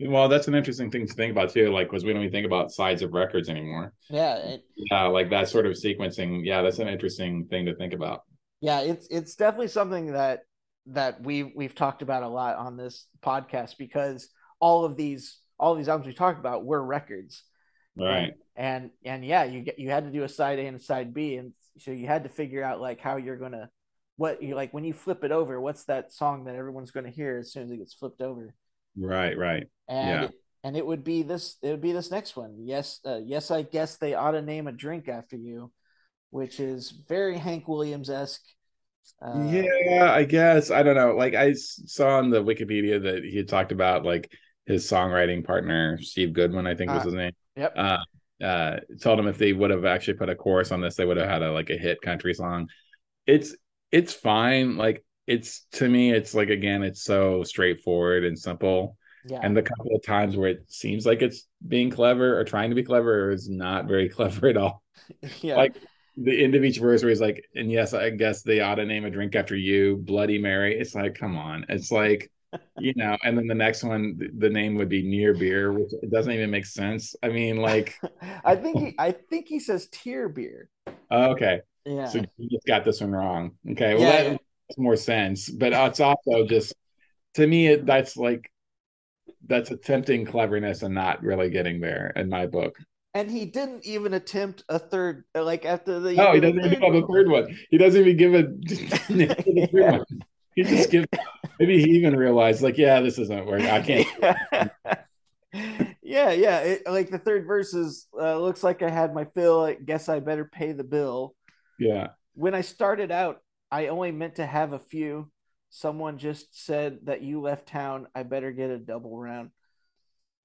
Well, that's an interesting thing to think about too. Like, because we don't even think about sides of records anymore. Yeah. It, yeah, like that sort of sequencing. Yeah, that's an interesting thing to think about. Yeah, it's it's definitely something that that we we've, we've talked about a lot on this podcast because all of these all of these albums we talked about were records. Right. And, and and yeah, you get you had to do a side A and a side B, and so you had to figure out like how you're gonna what you like when you flip it over. What's that song that everyone's gonna hear as soon as it gets flipped over? Right. Right. And yeah. and it would be this. It would be this next one. Yes. Uh, yes. I guess they ought to name a drink after you which is very Hank Williams esque. Uh, yeah, I guess I don't know. Like I saw on the Wikipedia that he had talked about like his songwriting partner Steve Goodman, I think was uh, his name. Yep. Uh, uh, told him if they would have actually put a chorus on this, they would have had a like a hit country song. It's it's fine. Like it's to me, it's like again, it's so straightforward and simple. Yeah. And the couple of times where it seems like it's being clever or trying to be clever is not very clever at all. yeah. Like the end of each verse where he's like, and yes, I guess they ought to name a drink after you, Bloody Mary. It's like, come on. It's like, you know, and then the next one, the name would be near beer, which it doesn't even make sense. I mean, like, I think he, I think he says tear beer. okay. Yeah. So you just got this one wrong. Okay. Well, yeah, that yeah. makes more sense, but it's also just to me, it, that's like that's attempting cleverness and not really getting there in my book and he didn't even attempt a third like after the no he doesn't even have a third one. He doesn't even give a he just gives maybe he even realized like yeah this isn't working. I can't. Yeah yeah it, like the third verse is uh, looks like i had my fill. I guess i better pay the bill. Yeah. When i started out i only meant to have a few. Someone just said that you left town. I better get a double round.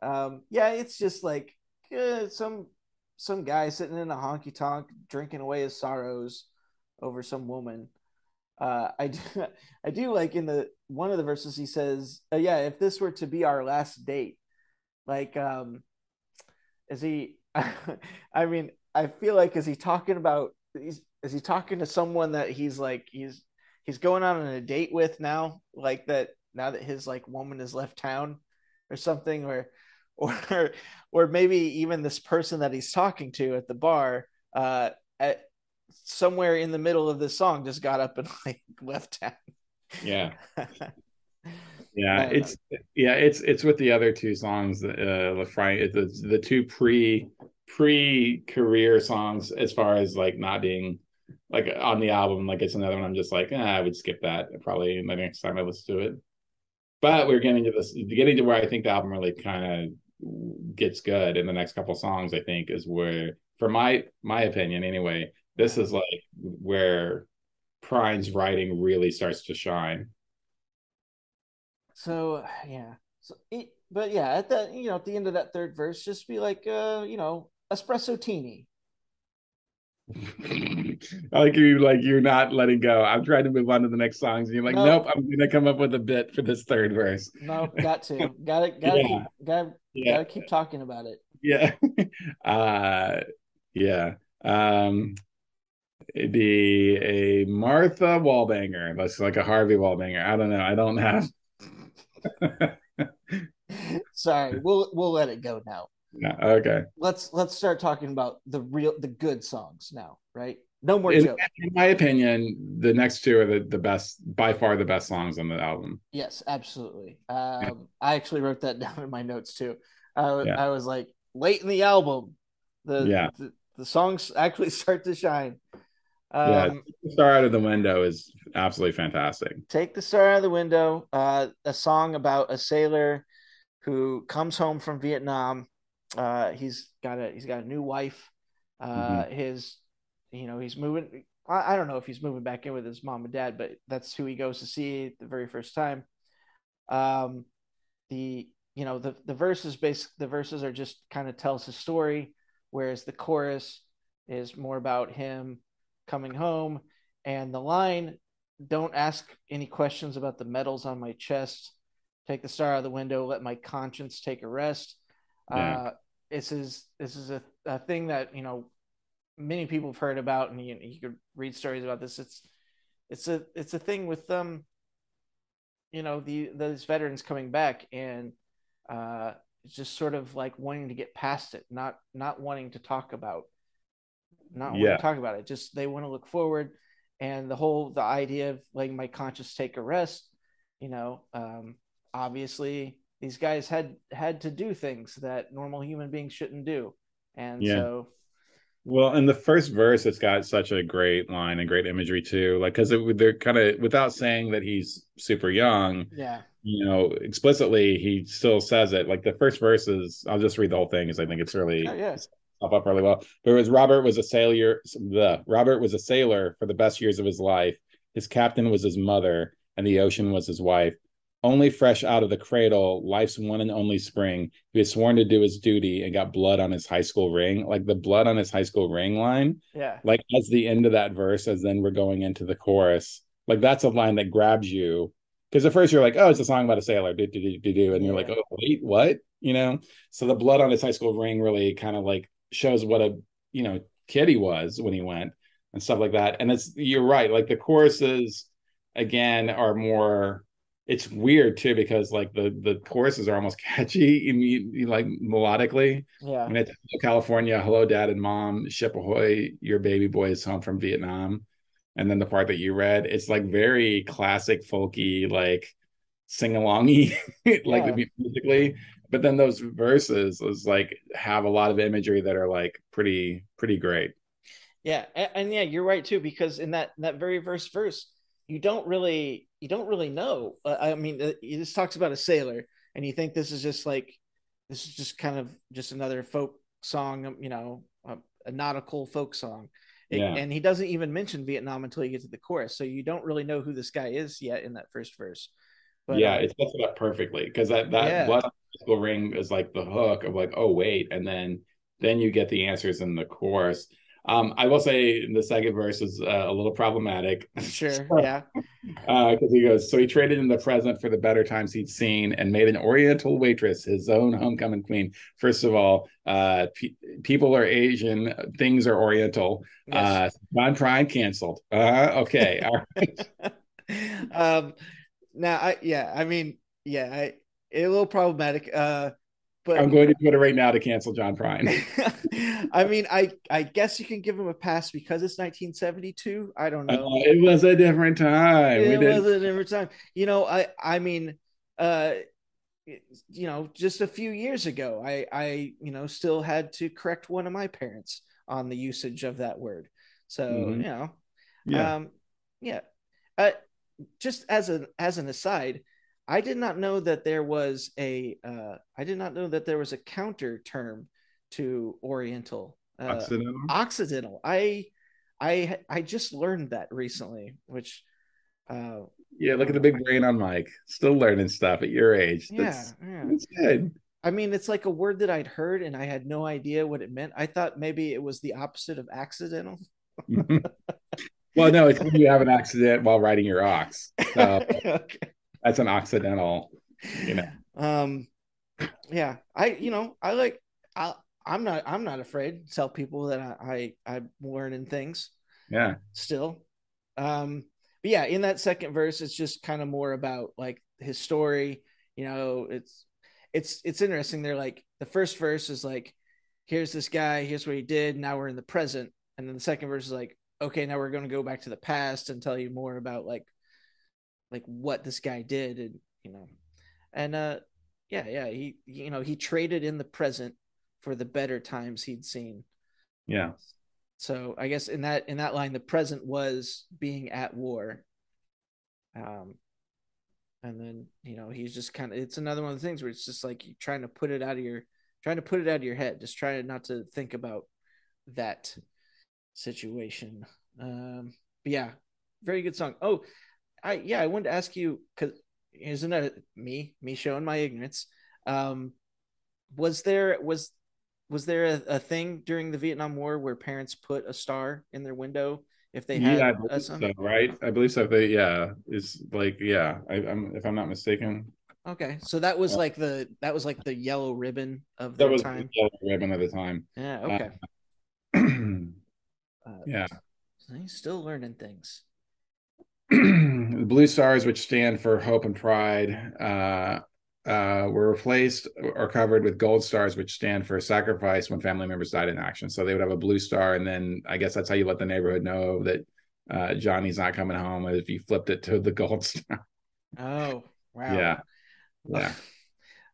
Um yeah it's just like some some guy sitting in a honky tonk drinking away his sorrows over some woman. Uh, I do, I do like in the one of the verses he says, uh, "Yeah, if this were to be our last date, like, um, is he? I mean, I feel like is he talking about? Is, is he talking to someone that he's like he's he's going on a date with now, like that now that his like woman has left town or something, or or or maybe even this person that he's talking to at the bar uh at somewhere in the middle of this song just got up and like left town. Yeah. Yeah it's yeah it's it's with the other two songs uh the the, the two pre pre career songs as far as like not being like on the album like it's another one i'm just like eh, i would skip that probably the next time i listen to it. But we're getting to this getting to where i think the album really kind of gets good in the next couple songs, I think, is where, for my my opinion anyway, this is like where Prine's writing really starts to shine. So yeah, so it, but yeah, at that you know at the end of that third verse, just be like, uh, you know, espresso teeny. I like you like you're not letting go. I'm trying to move on to the next songs, and you're like, No. nope, I'm gonna come up with a bit for this third verse. No, got to, got it, got to Yeah. got Yeah, got to keep talking about it. yeah, uh, yeah. Um, it'd be a Martha Wallbanger. That's like a Harvey Wallbanger. I don't know. I don't have. Sorry, we'll we'll let it go now. No, okay. Let's let's start talking about the real the good songs now, right? No more In, jokes. in my opinion, the next two are the, the best, by far the best songs on the album. Yes, absolutely. Um, I actually wrote that down in my notes too. I, Yeah. I was like, late in the album, the Yeah. the, the songs actually start to shine. Yeah. Um, Star Out of the Window is absolutely fantastic. Take the star out of the window. Uh, a song about a sailor who comes home from Vietnam. Uh, he's got a he's got a new wife. Uh, His, you know, he's moving. I, I don't know if he's moving back in with his mom and dad, but that's who he goes to see the very first time. Um, the you know the the verses basic the verses are just kind of tells his story, whereas the chorus is more about him coming home, and the line don't ask any questions about the medals on my chest. Take the star out of the window. Let my conscience take a rest. Yeah. Uh, this is this is a, a thing that you know many people have heard about, and you, you could read stories about this. It's it's a it's a thing with um you know the those veterans coming back and uh just sort of like wanting to get past it, not not wanting to talk about not wanting to talk about it. Just they want to look forward and the whole the idea of letting my conscience take a rest you know um obviously these guys had had to do things that normal human beings shouldn't do and Yeah. so Well, in the first verse, it's got such a great line and great imagery too. Like, because they're kind of without saying that he's super young, yeah you know, explicitly, he still says it. Like the first verse is, I'll just read the whole thing because I think it's really Oh, yeah. up up really well. But it was Robert was a sailor. The Robert was a sailor for the best years of his life. His captain was his mother, and the ocean was his wife. Only fresh out of the cradle, life's one and only spring, he was sworn to do his duty and got blood on his high school ring. Like the blood on his high school ring line, yeah like as the end of that verse, as then we're going into the chorus. Like that's a line that grabs you because at first you're like, oh, it's a song about a sailor, do do do do do, and you're like, oh wait, what? You know. So the blood on his high school ring really kind of like shows what a you know kid he was when he went and stuff like that. And it's you're right, like the choruses again are more. It's weird too because like the the choruses are almost catchy, like melodically. yeah mean, it's California, hello, dad and mom, ship ahoy, your baby boy is home from Vietnam. And then the part that you read, it's like very classic, folky, like sing alongy, like Yeah. musically. But then those verses is like have a lot of imagery that are like pretty, pretty great. yeah and, and yeah you're right too because in that that very first verse you don't really you don't really know uh, i mean uh, just talks about a sailor and you think this is just like this is just kind of just another folk song um, you know a, a nautical folk song It- Yeah. and he doesn't even mention vietnam until you get to the chorus so you don't really know who this guy is yet in that first verse but yeah, uh, it sets it up perfectly because that that Yeah. blood on the school ring is like the hook of like, oh wait, and then then you get the answers in the chorus. Um, I will say the second verse is uh, a little problematic. sure yeah because he goes, so he traded in the present for the better times he'd seen and made an Oriental waitress his own homecoming queen. First of all, uh, pe- people are Asian, things are Oriental. yes. Uh, John Prine canceled. Uh, okay, all right. um now i yeah i mean yeah i a little problematic uh but I'm going to Twitter right now to cancel John Prine. i mean i i guess you can give him a pass because it's 1972 i don't Uh, know it was a different time. it was a different time you know i i mean uh you know just a few years ago i i you know still had to correct one of my parents on the usage of that word so Mhm. you know Yeah. um yeah uh, just as an as an aside i did not know that there was a uh i did not know that there was a counter term to oriental uh, Occidental. occidental i i i just learned that recently which uh Yeah, look at the big brain on Mike. Still learning stuff at your age. yeah That's, yeah that's good. I mean, it's like a word that I'd heard and I had no idea what it meant. I thought maybe it was the opposite of accidental. well, no, it's when you have an accident while riding your ox. So okay. That's an accidental, you know. Um, yeah, I you know I like I I'm not I'm not afraid to tell people that I, I I'm learning things. Yeah. Still, um, but yeah, in that second verse, it's just kind of more about like his story. You know, it's it's it's interesting. They're like the first verse is like, here's this guy, here's what he did. Now we're in the present, and then the second verse is like, okay, now we're going to go back to the past and tell you more about like like what this guy did, and you know, and uh, yeah, yeah, he you know he traded in the present for the better times he'd seen. Yeah. So I guess in that in that line, the present was being at war. Um, and then you know he's just kind of it's another one of the things where it's just like trying to put it out of your trying to put it out of your head just trying not to think about that situation um but yeah very good song oh i yeah i wanted to ask you because isn't that me me showing my ignorance um was there was was there a, a thing during the vietnam war where parents put a star in their window if they had yeah, I believe so, right? I believe so. They yeah, it's like yeah. I, am if I'm not mistaken. Okay, so that was yeah. like the that was like the yellow ribbon of the time. The yellow ribbon of the time. Yeah. Okay. Uh, uh, yeah. He's still learning things. The blue stars, which stand for hope and pride, uh, uh, were replaced or covered with gold stars, which stand for sacrifice when family members died in action. So they would have a blue star, and then I guess that's how you let the neighborhood know that uh, Johnny's not coming home if you flipped it to the gold star. Oh wow! Yeah, yeah.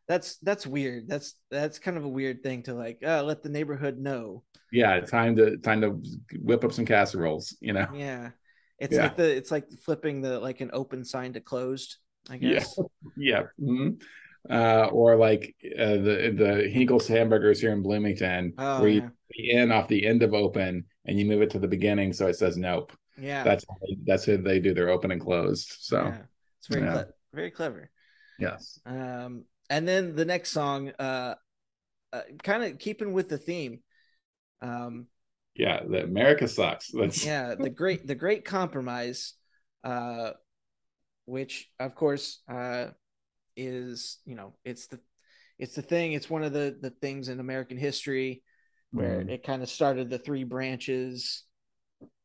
That's that's weird. That's that's kind of a weird thing to like uh, let the neighborhood know. Yeah, time to time to whip up some casseroles. You know. Yeah, it's yeah. like the it's like flipping the like an open sign to closed. I guess. Yeah. yeah. Mm-hmm uh, or like uh, the the Hinkle's hamburgers here in Bloomington, oh, where you yeah. in off the end of open and you move it to the beginning, so it says nope. Yeah, that's how they, that's how they do their open and closed. So yeah. it's very yeah. cle- very clever. Yes. Um, and then the next song, uh, uh kind of keeping with the theme. Um, yeah, the America sucks. That's yeah, the great the great compromise, uh, which of course uh is you know it's the it's the thing it's one of the the things in american history where mm. it kind of started the three branches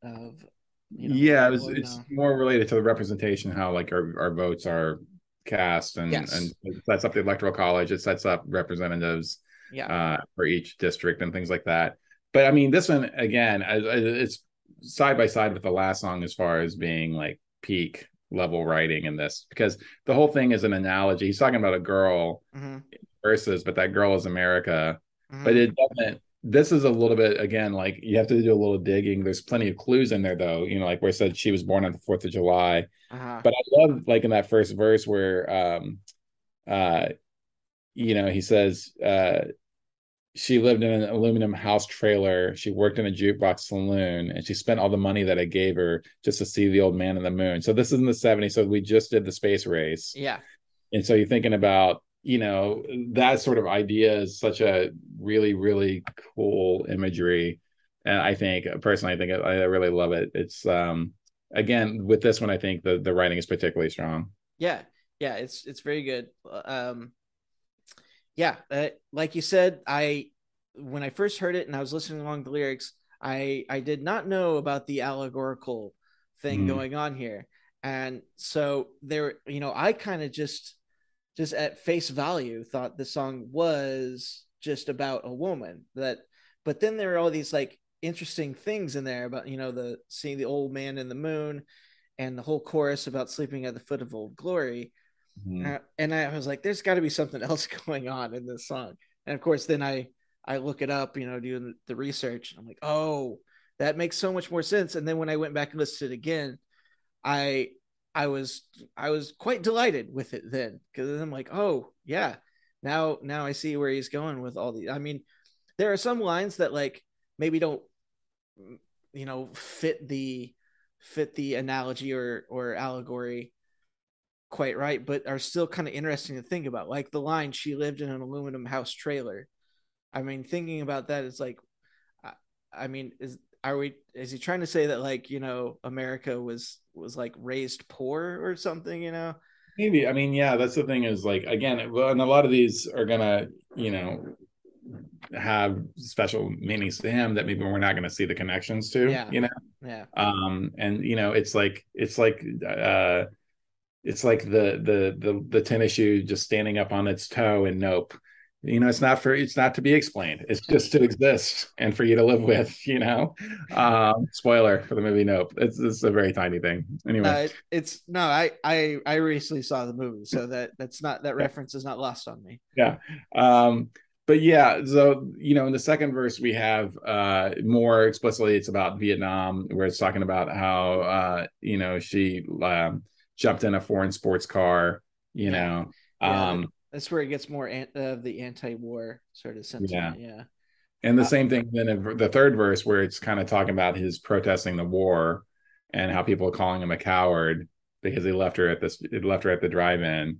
of you know, yeah it was, it's more related to the representation how like our, our votes are cast and yes. and it sets up the electoral college it sets up representatives yeah. uh, for each district and things like that but i mean this one again it's side by side with the last song as far as being like peak level writing in this because the whole thing is an analogy. He's talking about a girl mm-hmm. versus, but that girl is America. Mm-hmm. But it doesn't. This is a little bit again like you have to do a little digging. There's plenty of clues in there though. You know, like where it said she was born on the Fourth of July. Uh-huh. But I love like in that first verse where um uh you know he says uh she lived in an aluminum house trailer. She worked in a jukebox saloon, and she spent all the money that I gave her just to see the old man in the moon. So this is in the 70s. So we just did the space race. Yeah. And so you're thinking about, you know, that sort of idea is such a really, really cool imagery. And I think personally, I think I really love it. It's um again with this one, I think the the writing is particularly strong. Yeah, yeah, it's it's very good. Um, yeah, uh, like you said, I when I first heard it and I was listening along the lyrics, I I did not know about the allegorical thing mm. going on here, and so there, you know, I kind of just just at face value thought the song was just about a woman that, but then there are all these like interesting things in there about you know the seeing the old man in the moon and the whole chorus about sleeping at the foot of old glory Mm-hmm. Uh, and I was like, there's got to be something else going on in this song. And of course, then I I look it up, you know, doing the research. I'm like, oh, that makes so much more sense. And then when I went back and listened again, I I was I was quite delighted with it then because I'm like, oh yeah, now now I see where he's going with all the. I mean, there are some lines that like maybe don't you know fit the fit the analogy or or allegory quite right, but are still kind of interesting to think about. Like the line, "She lived in an aluminum house trailer." I mean, thinking about that is like, I, I mean, is are we? Is he trying to say that like you know America was was like raised poor or something? You know, maybe. I mean, yeah, that's the thing is like again, and a lot of these are gonna you know have special meanings to him that maybe we're not going to see the connections to Yeah. you know yeah, um and you know it's like it's like uh it's like the the the the tennis shoe just standing up on its toe and nope. You know it's not for it's not to be explained. It's just to exist and for you to live with you know? Um spoiler for the movie nope. It's, it's a very tiny thing. Anyway. Uh, it, it's no, I I I recently saw the movie, so that that's not that reference is not lost on me. yeah. Um but yeah so you know in the second verse we have uh more explicitly it's about vietnam where it's talking about how uh you know she um jumped in a foreign sports car you Yeah. know Yeah, um That's where it gets more an- of the anti-war sort of sentiment. Yeah, and the uh, same thing then in the third verse where it's kind of talking about his protesting the war and how people are calling him a coward because he left her at this he left her at the drive-in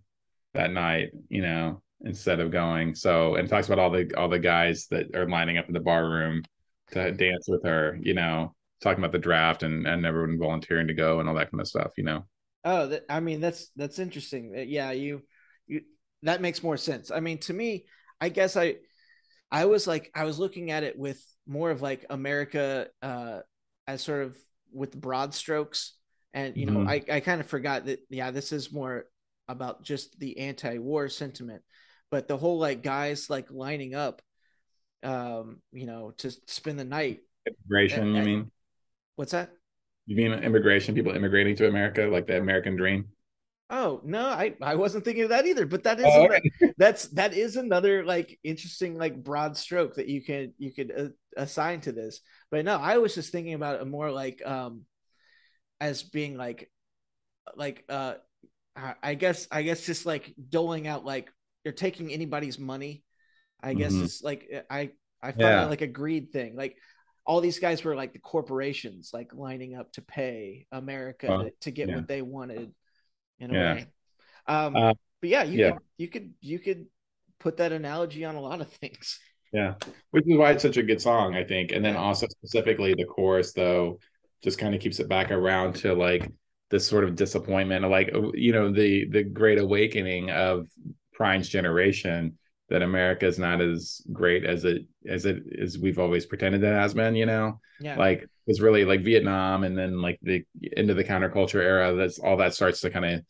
that night you know instead of going so and talks about all the all the guys that are lining up in the bar room to dance with her you know talking about the draft and and everyone volunteering to go and all that kind of stuff you know Oh, that, I mean that's that's interesting. Uh, Yeah, you you that makes more sense. I mean, to me, I guess I I was like I was looking at it with more of like America uh as sort of with broad strokes and you know, Mhm. I I kind of forgot that yeah, this is more about just the anti-war sentiment. But the whole like guys like lining up um, you know, to spend the night. immigration you I- mean What's that? You mean immigration people immigrating to america like the american dream Oh no, I I wasn't thinking of that either. But that is Oh, ano- that's that is another like interesting like broad stroke that you can you could uh, assign to this. But no, I was just thinking about it more like um as being like like uh I guess I guess just like doling out like you're taking anybody's money. I guess Mhm. it's like I I find Yeah. it like a greed thing. Like all these guys were like the corporations like lining up to pay America Oh, to, to get yeah. what they wanted in a Yeah. way. Um Uh, but yeah, you yeah. could you could you could put that analogy on a lot of things. Yeah, which is why it's such a good song, I think. And then also specifically the chorus, though, just kind of keeps it back around to like this sort of disappointment, of like you know the the great awakening of Prine's generation that America is not as great as it as it as we've always pretended that has been. You know, Yeah. like it's really like Vietnam, and then like the into the counterculture era. That's all that starts to kind of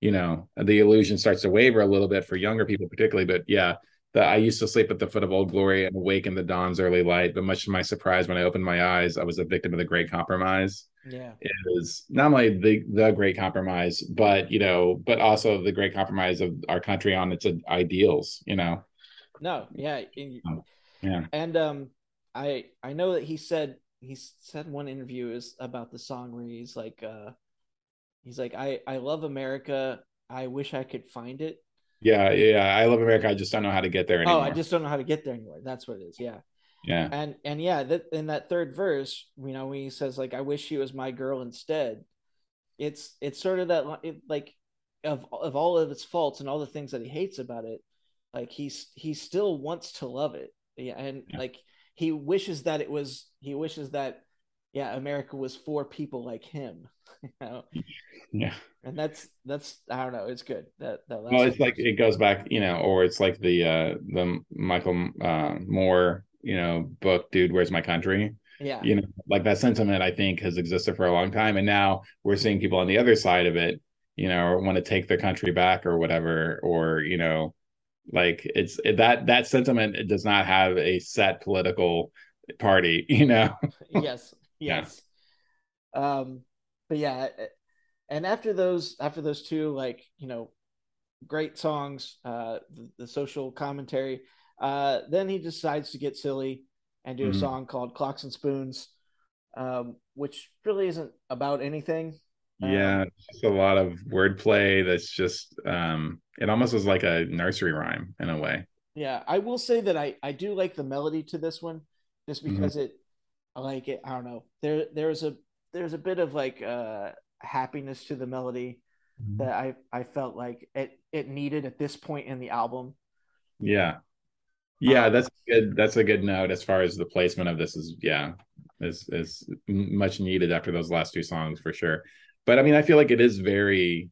you know the illusion starts to waver a little bit for younger people particularly but yeah the, i used to sleep at the foot of old glory and awake in the dawn's early light but much to my surprise when i opened my eyes i was a victim of the great compromise yeah. it is not only the the great compromise but you know but also the great compromise of our country on its ideals you know No, yeah. and- yeah And um I I know that he said he said one interview is about the song where he's like uh he's like I I love America. I wish I could find it. yeah yeah i love america i just don't know how to get there anymore Oh, I just don't know how to get there anymore. That's what it is. Yeah. Yeah And and yeah, that in that third verse, you know, when he says like I wish she was my girl instead. It's it's sort of that it, like of of all of its faults and all the things that he hates about it, like he's he still wants to love it. Yeah, and Yeah. like he wishes that it was he wishes that yeah, America was for people like him. You know? yeah And that's that's I don't know, it's good. That that well it's like it goes back you know or it's like the uh the michael uh moore you know book dude where's my country yeah. you know like that sentiment i think has existed for a long time and now we're seeing people on the other side of it you know want to take their country back or whatever or you know like it's that that sentiment it does not have a set political party you know yes Yeah. yes um but yeah and after those after those two like you know great songs uh the, the social commentary uh then he decides to get silly and do a Mhm. song called clocks and spoons um which really isn't about anything yeah Um, it's a lot of wordplay that's just um it almost was like a nursery rhyme in a way yeah i will say that i i do like the melody to this one just Mhm. because it i like it i don't know there there's a there's a bit of like uh happiness to the melody mm-hmm. that I I felt like it it needed at this point in the album. Yeah. Yeah, um, that's good. That's a good note as far as the placement of this is. Yeah, is is much needed after those last two songs for sure. But I mean, I feel like it is very,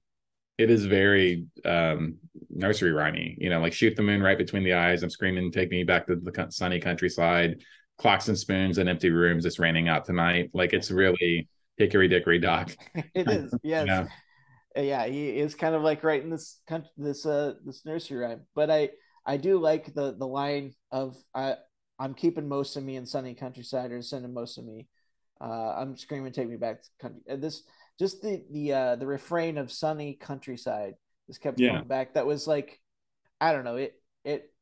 it is very um nursery rhymey. You know, like shoot the moon right between the eyes. I'm screaming, take me back to the sunny countryside. Clocks and spoons and empty rooms. It's raining out tonight. Like it's really hickory dickory dock. it is. Yes. yeah. Yeah, he is kind of like writing this this uh this nursery rhyme. But I I do like the the line of I I'm keeping most of me in sunny countryside or sending most of me. Uh, I'm screaming, take me back to country. This just the the uh, the refrain of sunny countryside just kept yeah. coming back. That was like, I don't know it it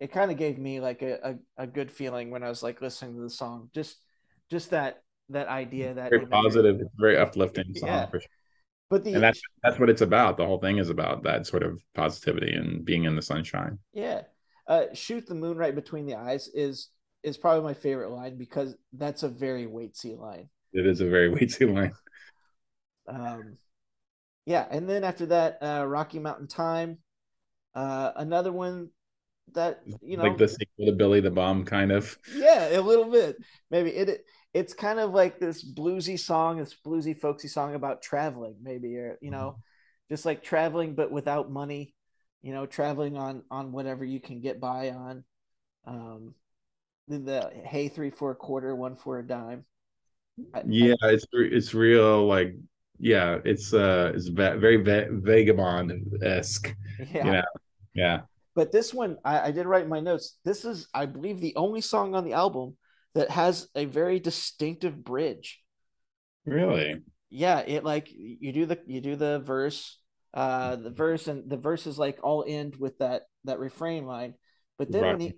it kind of gave me like a, a, a good feeling when I was like listening to the song. Just just that that idea that very positive, very uplifting song yeah. for sure. But the and that's that's what it's about. The whole thing is about that sort of positivity and being in the sunshine. Yeah. Uh, shoot the moon right between the eyes is is probably my favorite line because that's a very Waitsy line. It is a very Waitsy line. Um, yeah, and then after that, uh, Rocky Mountain Time, uh, another one that you know, like the sequel to Billy the Bum, kind of. Yeah, a little bit. Maybe it it's kind of like this bluesy song, this bluesy folksy song about traveling, maybe, or you know, mm-hmm. just like traveling but without money, you know, traveling on on whatever you can get by on. Um, the, the hey three for a quarter, one for a dime. I, yeah, I, it's it's real like yeah, it's uh it's va- very va- vagabond esque. Yeah. You know? yeah. But this one, I, I did write in my notes. This is, I believe, the only song on the album that has a very distinctive bridge. Really? Yeah, it like you do the you do the verse, uh the verse and the verses like all end with that that refrain line. But then right. when he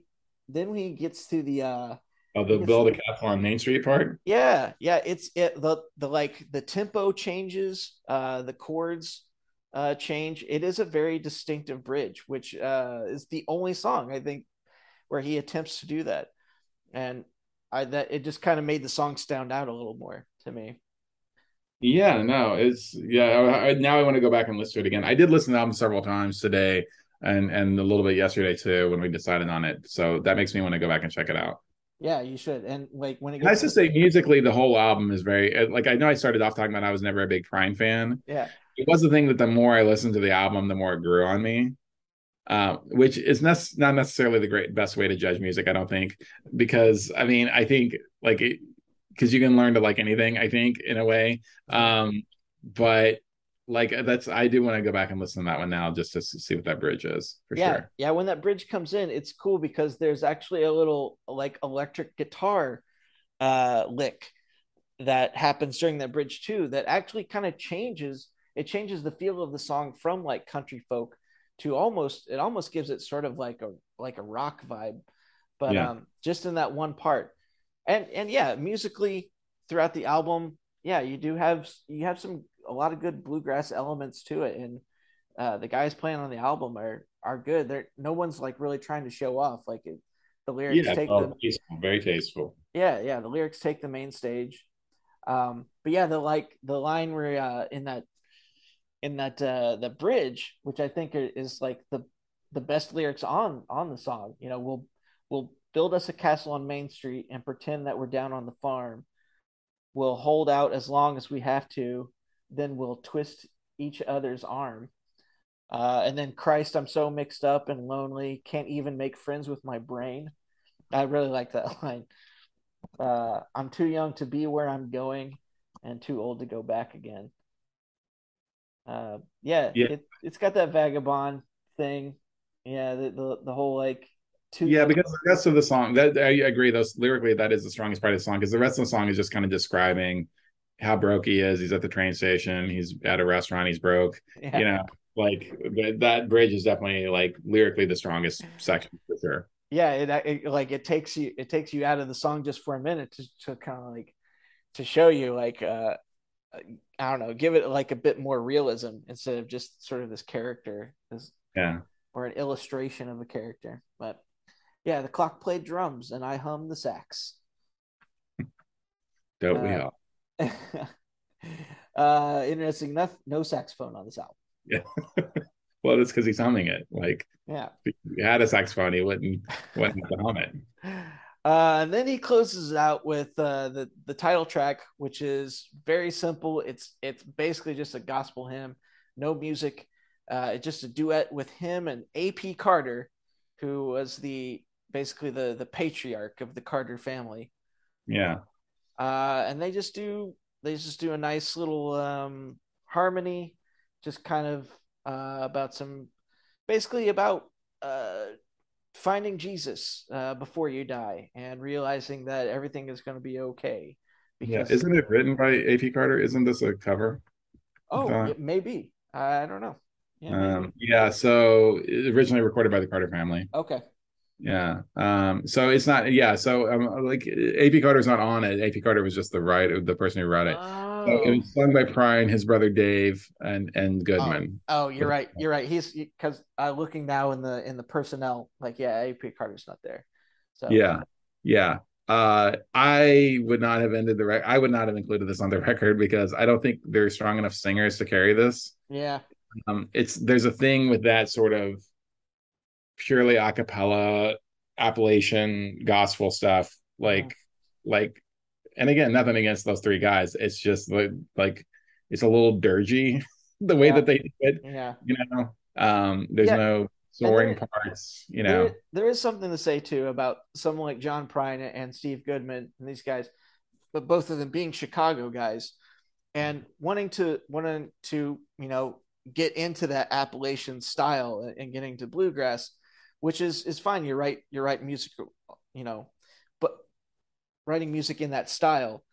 then when he gets to the uh Oh, the build a castle on Main Street part. Yeah, yeah. It's it the the like the tempo changes, uh, the chords uh change. It is a very distinctive bridge, which uh is the only song I think where he attempts to do that. And I that it just kind of made the song stand out a little more to me. Yeah, no, it's yeah. I, I, now I want to go back and listen to it again. I did listen to the album several times today, and and a little bit yesterday too when we decided on it. So that makes me want to go back and check it out. Yeah, you should. And like when it gets nice to say musically, the whole album is very like I know I started off talking about I was never a big Prine fan. Yeah, it was the thing that the more I listened to the album, the more it grew on me uh, which is not necessarily the great best way to judge music, I don't think, because I mean, I think like because you can learn to like anything, I think in a way. Um, but like that's I do want to go back and listen to that one now just to see what that bridge is for yeah, sure. Yeah, when that bridge comes in, it's cool because there's actually a little like electric guitar uh lick that happens during that bridge too that actually kind of changes it changes the feel of the song from like country folk to almost it almost gives it sort of like a like a rock vibe. But yeah. um just in that one part. And and yeah musically throughout the album yeah you do have you have some a lot of good bluegrass elements to it. And uh the guys playing on the album are are good. They're no one's like really trying to show off. Like it, the lyrics yeah, take the tasteful, very tasteful. Yeah yeah the lyrics take the main stage. Um but yeah the like the line where uh in that in that uh the bridge which i think is like the the best lyrics on on the song you know we'll we'll build us a castle on main street and pretend that we're down on the farm. We'll hold out as long as we have to then we'll twist each other's arm. Uh, and then christ i'm so mixed up and lonely can't even make friends with my brain. I really like that line. Uh, i'm too young to be where i'm going and too old to go back again uh, yeah, yeah. It, it's got that vagabond thing. Yeah, the the, the whole like two. Yeah, because the rest of the song, that I agree. Those lyrically, that is the strongest part of the song because the rest of the song is just kind of describing how broke he is. He's at the train station. He's at a restaurant. He's broke. Yeah. You know, like that bridge is definitely like lyrically the strongest section for sure. Yeah, it, it like it takes you it takes you out of the song just for a minute to to kind of like to show you like uh I don't know, give it like a bit more realism instead of just sort of this character, this yeah, or an illustration of a character. But yeah, the clock played drums and I hummed the sax. Don't uh, we all? uh, interesting enough, no saxophone on this album. Yeah. well, it's because he's humming it. Like, yeah, if he had a saxophone, he wouldn't wouldn't hum it. Uh, and then he closes it out with uh, the the title track, which is very simple. It's it's basically just a gospel hymn, no music. Uh, it's just a duet with him and A.P. Carter, who was the basically the the patriarch of the Carter family. Yeah. Uh, and they just do they just do a nice little um, harmony, just kind of uh, about some, basically about uh, finding Jesus uh, before you die and realizing that everything is going to be okay. Because, yeah, isn't it written by A.P. Carter? Isn't this a cover? Oh, it may be. I don't know. Yeah, um, yeah, so originally recorded by the Carter family. Okay. Yeah. Um, so it's not, yeah. So um, like AP Carter's not on it. AP Carter was just the writer, the person who wrote it. Oh. So it was sung by Prine, his brother Dave, and and Goodman. Oh, oh you're right. You're right. He's because uh, looking now in the in the personnel, like yeah, AP Carter's not there. So yeah, yeah. Uh, I would not have ended the record. I would not have included this on the record because I don't think there are strong enough singers to carry this. Yeah. Um, it's there's a thing with that sort of purely a cappella Appalachian gospel stuff. Like, mm-hmm. like, and again, nothing against those three guys. It's just like, like it's a little dirgy the way yeah. that they do it. Yeah. You know, um, there's yeah. no soaring there, parts, you know. There, there is something to say too about someone like John Prine and Steve Goodman and these guys, but both of them being Chicago guys and wanting to wanting to, you know, get into that Appalachian style and getting to bluegrass which is is fine. You're right. You're right. Music, you know, but writing music in that style.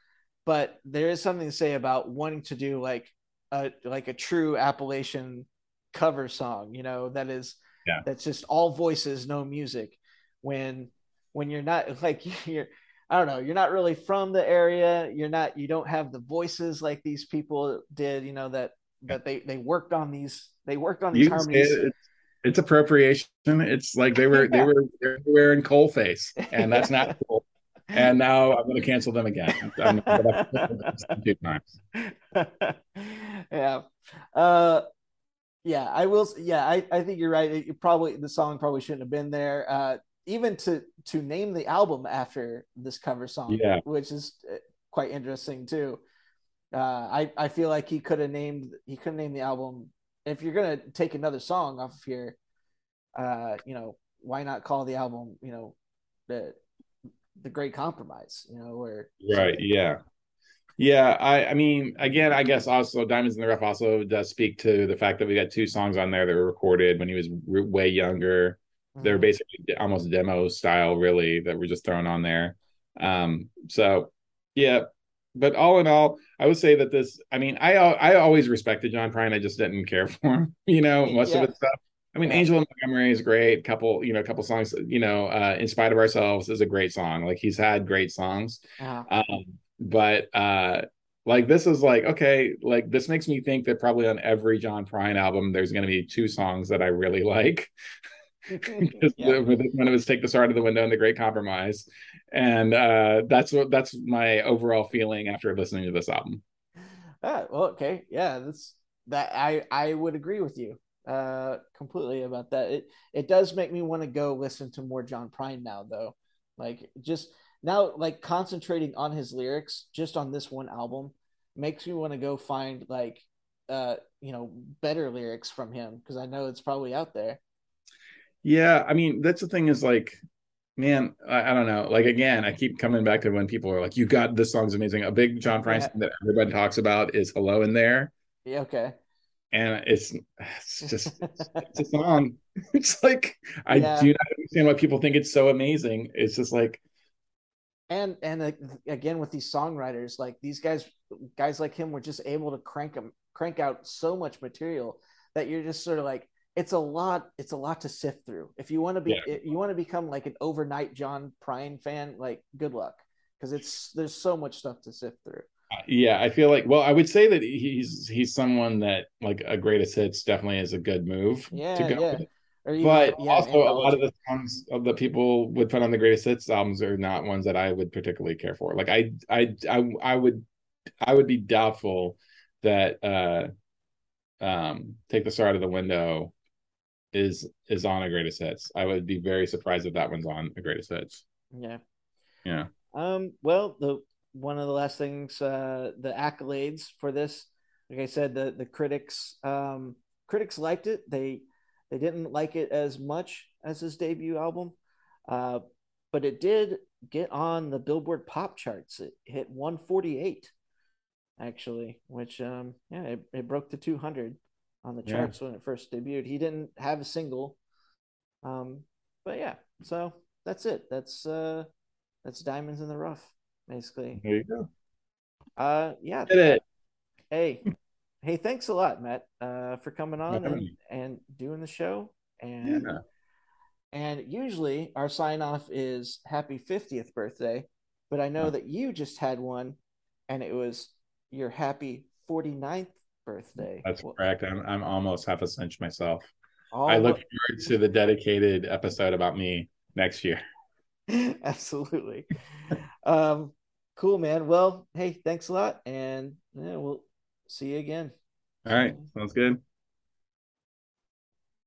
But there is something to say about wanting to do like a like a true Appalachian cover song. You know, that is yeah. that's just all voices, no music. When when you're not like you're I don't know, you're not really from the area. You're not you don't have the voices like these people did, you know, that that they they worked on these they worked on these you harmonies. It, it's appropriation. It's like they were they were wearing coal face, and that's not cool. And now I'm going to cancel them again. two times. yeah, uh, yeah. I will. Yeah, I, I think you're right. It probably the song probably shouldn't have been there. Uh, even to to name the album after this cover song, yeah. which is uh, quite interesting too. Uh, I I feel like he could have named he could have named the album if you're gonna take another song off of here, uh, you know, why not call the album, you know, the the Great Compromise, you know, where right, yeah. Yeah, I, I mean, again, I guess also Diamonds in the Rough also does speak to the fact that we got two songs on there that were recorded when he was way younger. Mm-hmm. They're basically almost demo style, really, that we're just thrown on there. Um, so yeah, but all in all, I would say that this. I mean, I I always respected John Prine. I just didn't care for him. You know, most yeah. of his stuff. I mean, yeah. Angel Montgomery is great. Couple, you know, a couple songs. You know, uh, In Spite of Ourselves is a great song. Like he's had great songs. Uh-huh. Um, but uh, like this is like okay, like this makes me think that probably on every John Prine album, there's going to be two songs that I really like. yeah. one of his "Take the Star Out of the Window" and "The Great Compromise," and uh, that's what that's my overall feeling after listening to this album. Ah, well, okay, yeah, that's that. I I would agree with you uh completely about that. It it does make me want to go listen to more John Prine now, though. Like just now, like concentrating on his lyrics just on this one album makes me want to go find like uh you know better lyrics from him because I know it's probably out there. Yeah, I mean that's the thing is like man, I, I, don't know. Like again, I keep coming back to when people are like, "You got this song's amazing." A big John Prine yeah. that everybody talks about is "Hello in There." Yeah. Okay. And it's it's just it's, it's a song. It's like I yeah. do not understand why people think it's so amazing. It's just like. And and uh, again with these songwriters, like these guys, guys like him were just able to crank them, crank out so much material that you're just sort of like, it's a lot it's a lot to sift through. If you want to be yeah. you want to become like an overnight john prine fan like good luck. Because it's there's so much stuff to sift through. Uh, yeah i feel like well i would say that he's he's someone that like a greatest hits definitely is a good move yeah to go yeah. Even, but yeah, also a lot of the songs of the people would put on the greatest hits albums are not ones that i would particularly care for. Like i i i, I would i would be doubtful that uh um, "Take the Star Out of the Window" is is on a greatest hits. I would be very surprised if that one's on a greatest hits. Yeah. Yeah. Um. Well, the one of the last things, uh, the accolades for this, like I said, the the critics, um, critics liked it. They they didn't like it as much as his debut album, uh, but it did get on the Billboard Pop charts. It hit 148, actually, which um, yeah, it, it broke the 200 on the charts yeah. when it first debuted. He didn't have a single, um, but yeah. So that's it. That's uh, that's Diamonds in the Rough, basically. There you go. Uh, yeah. Did it. Hey, hey, thanks a lot, Mat, uh, for coming on and, and doing the show. And yeah. and usually our sign off is happy 50th birthday, but I know oh. that you just had one and it was your happy 49th birthday. That's well, correct. I'm I'm almost half a cinch myself. I look forward to the dedicated episode about me next year. Absolutely. um, cool, man. Well, hey, thanks a lot, and yeah, we'll see you again. All right, sounds good.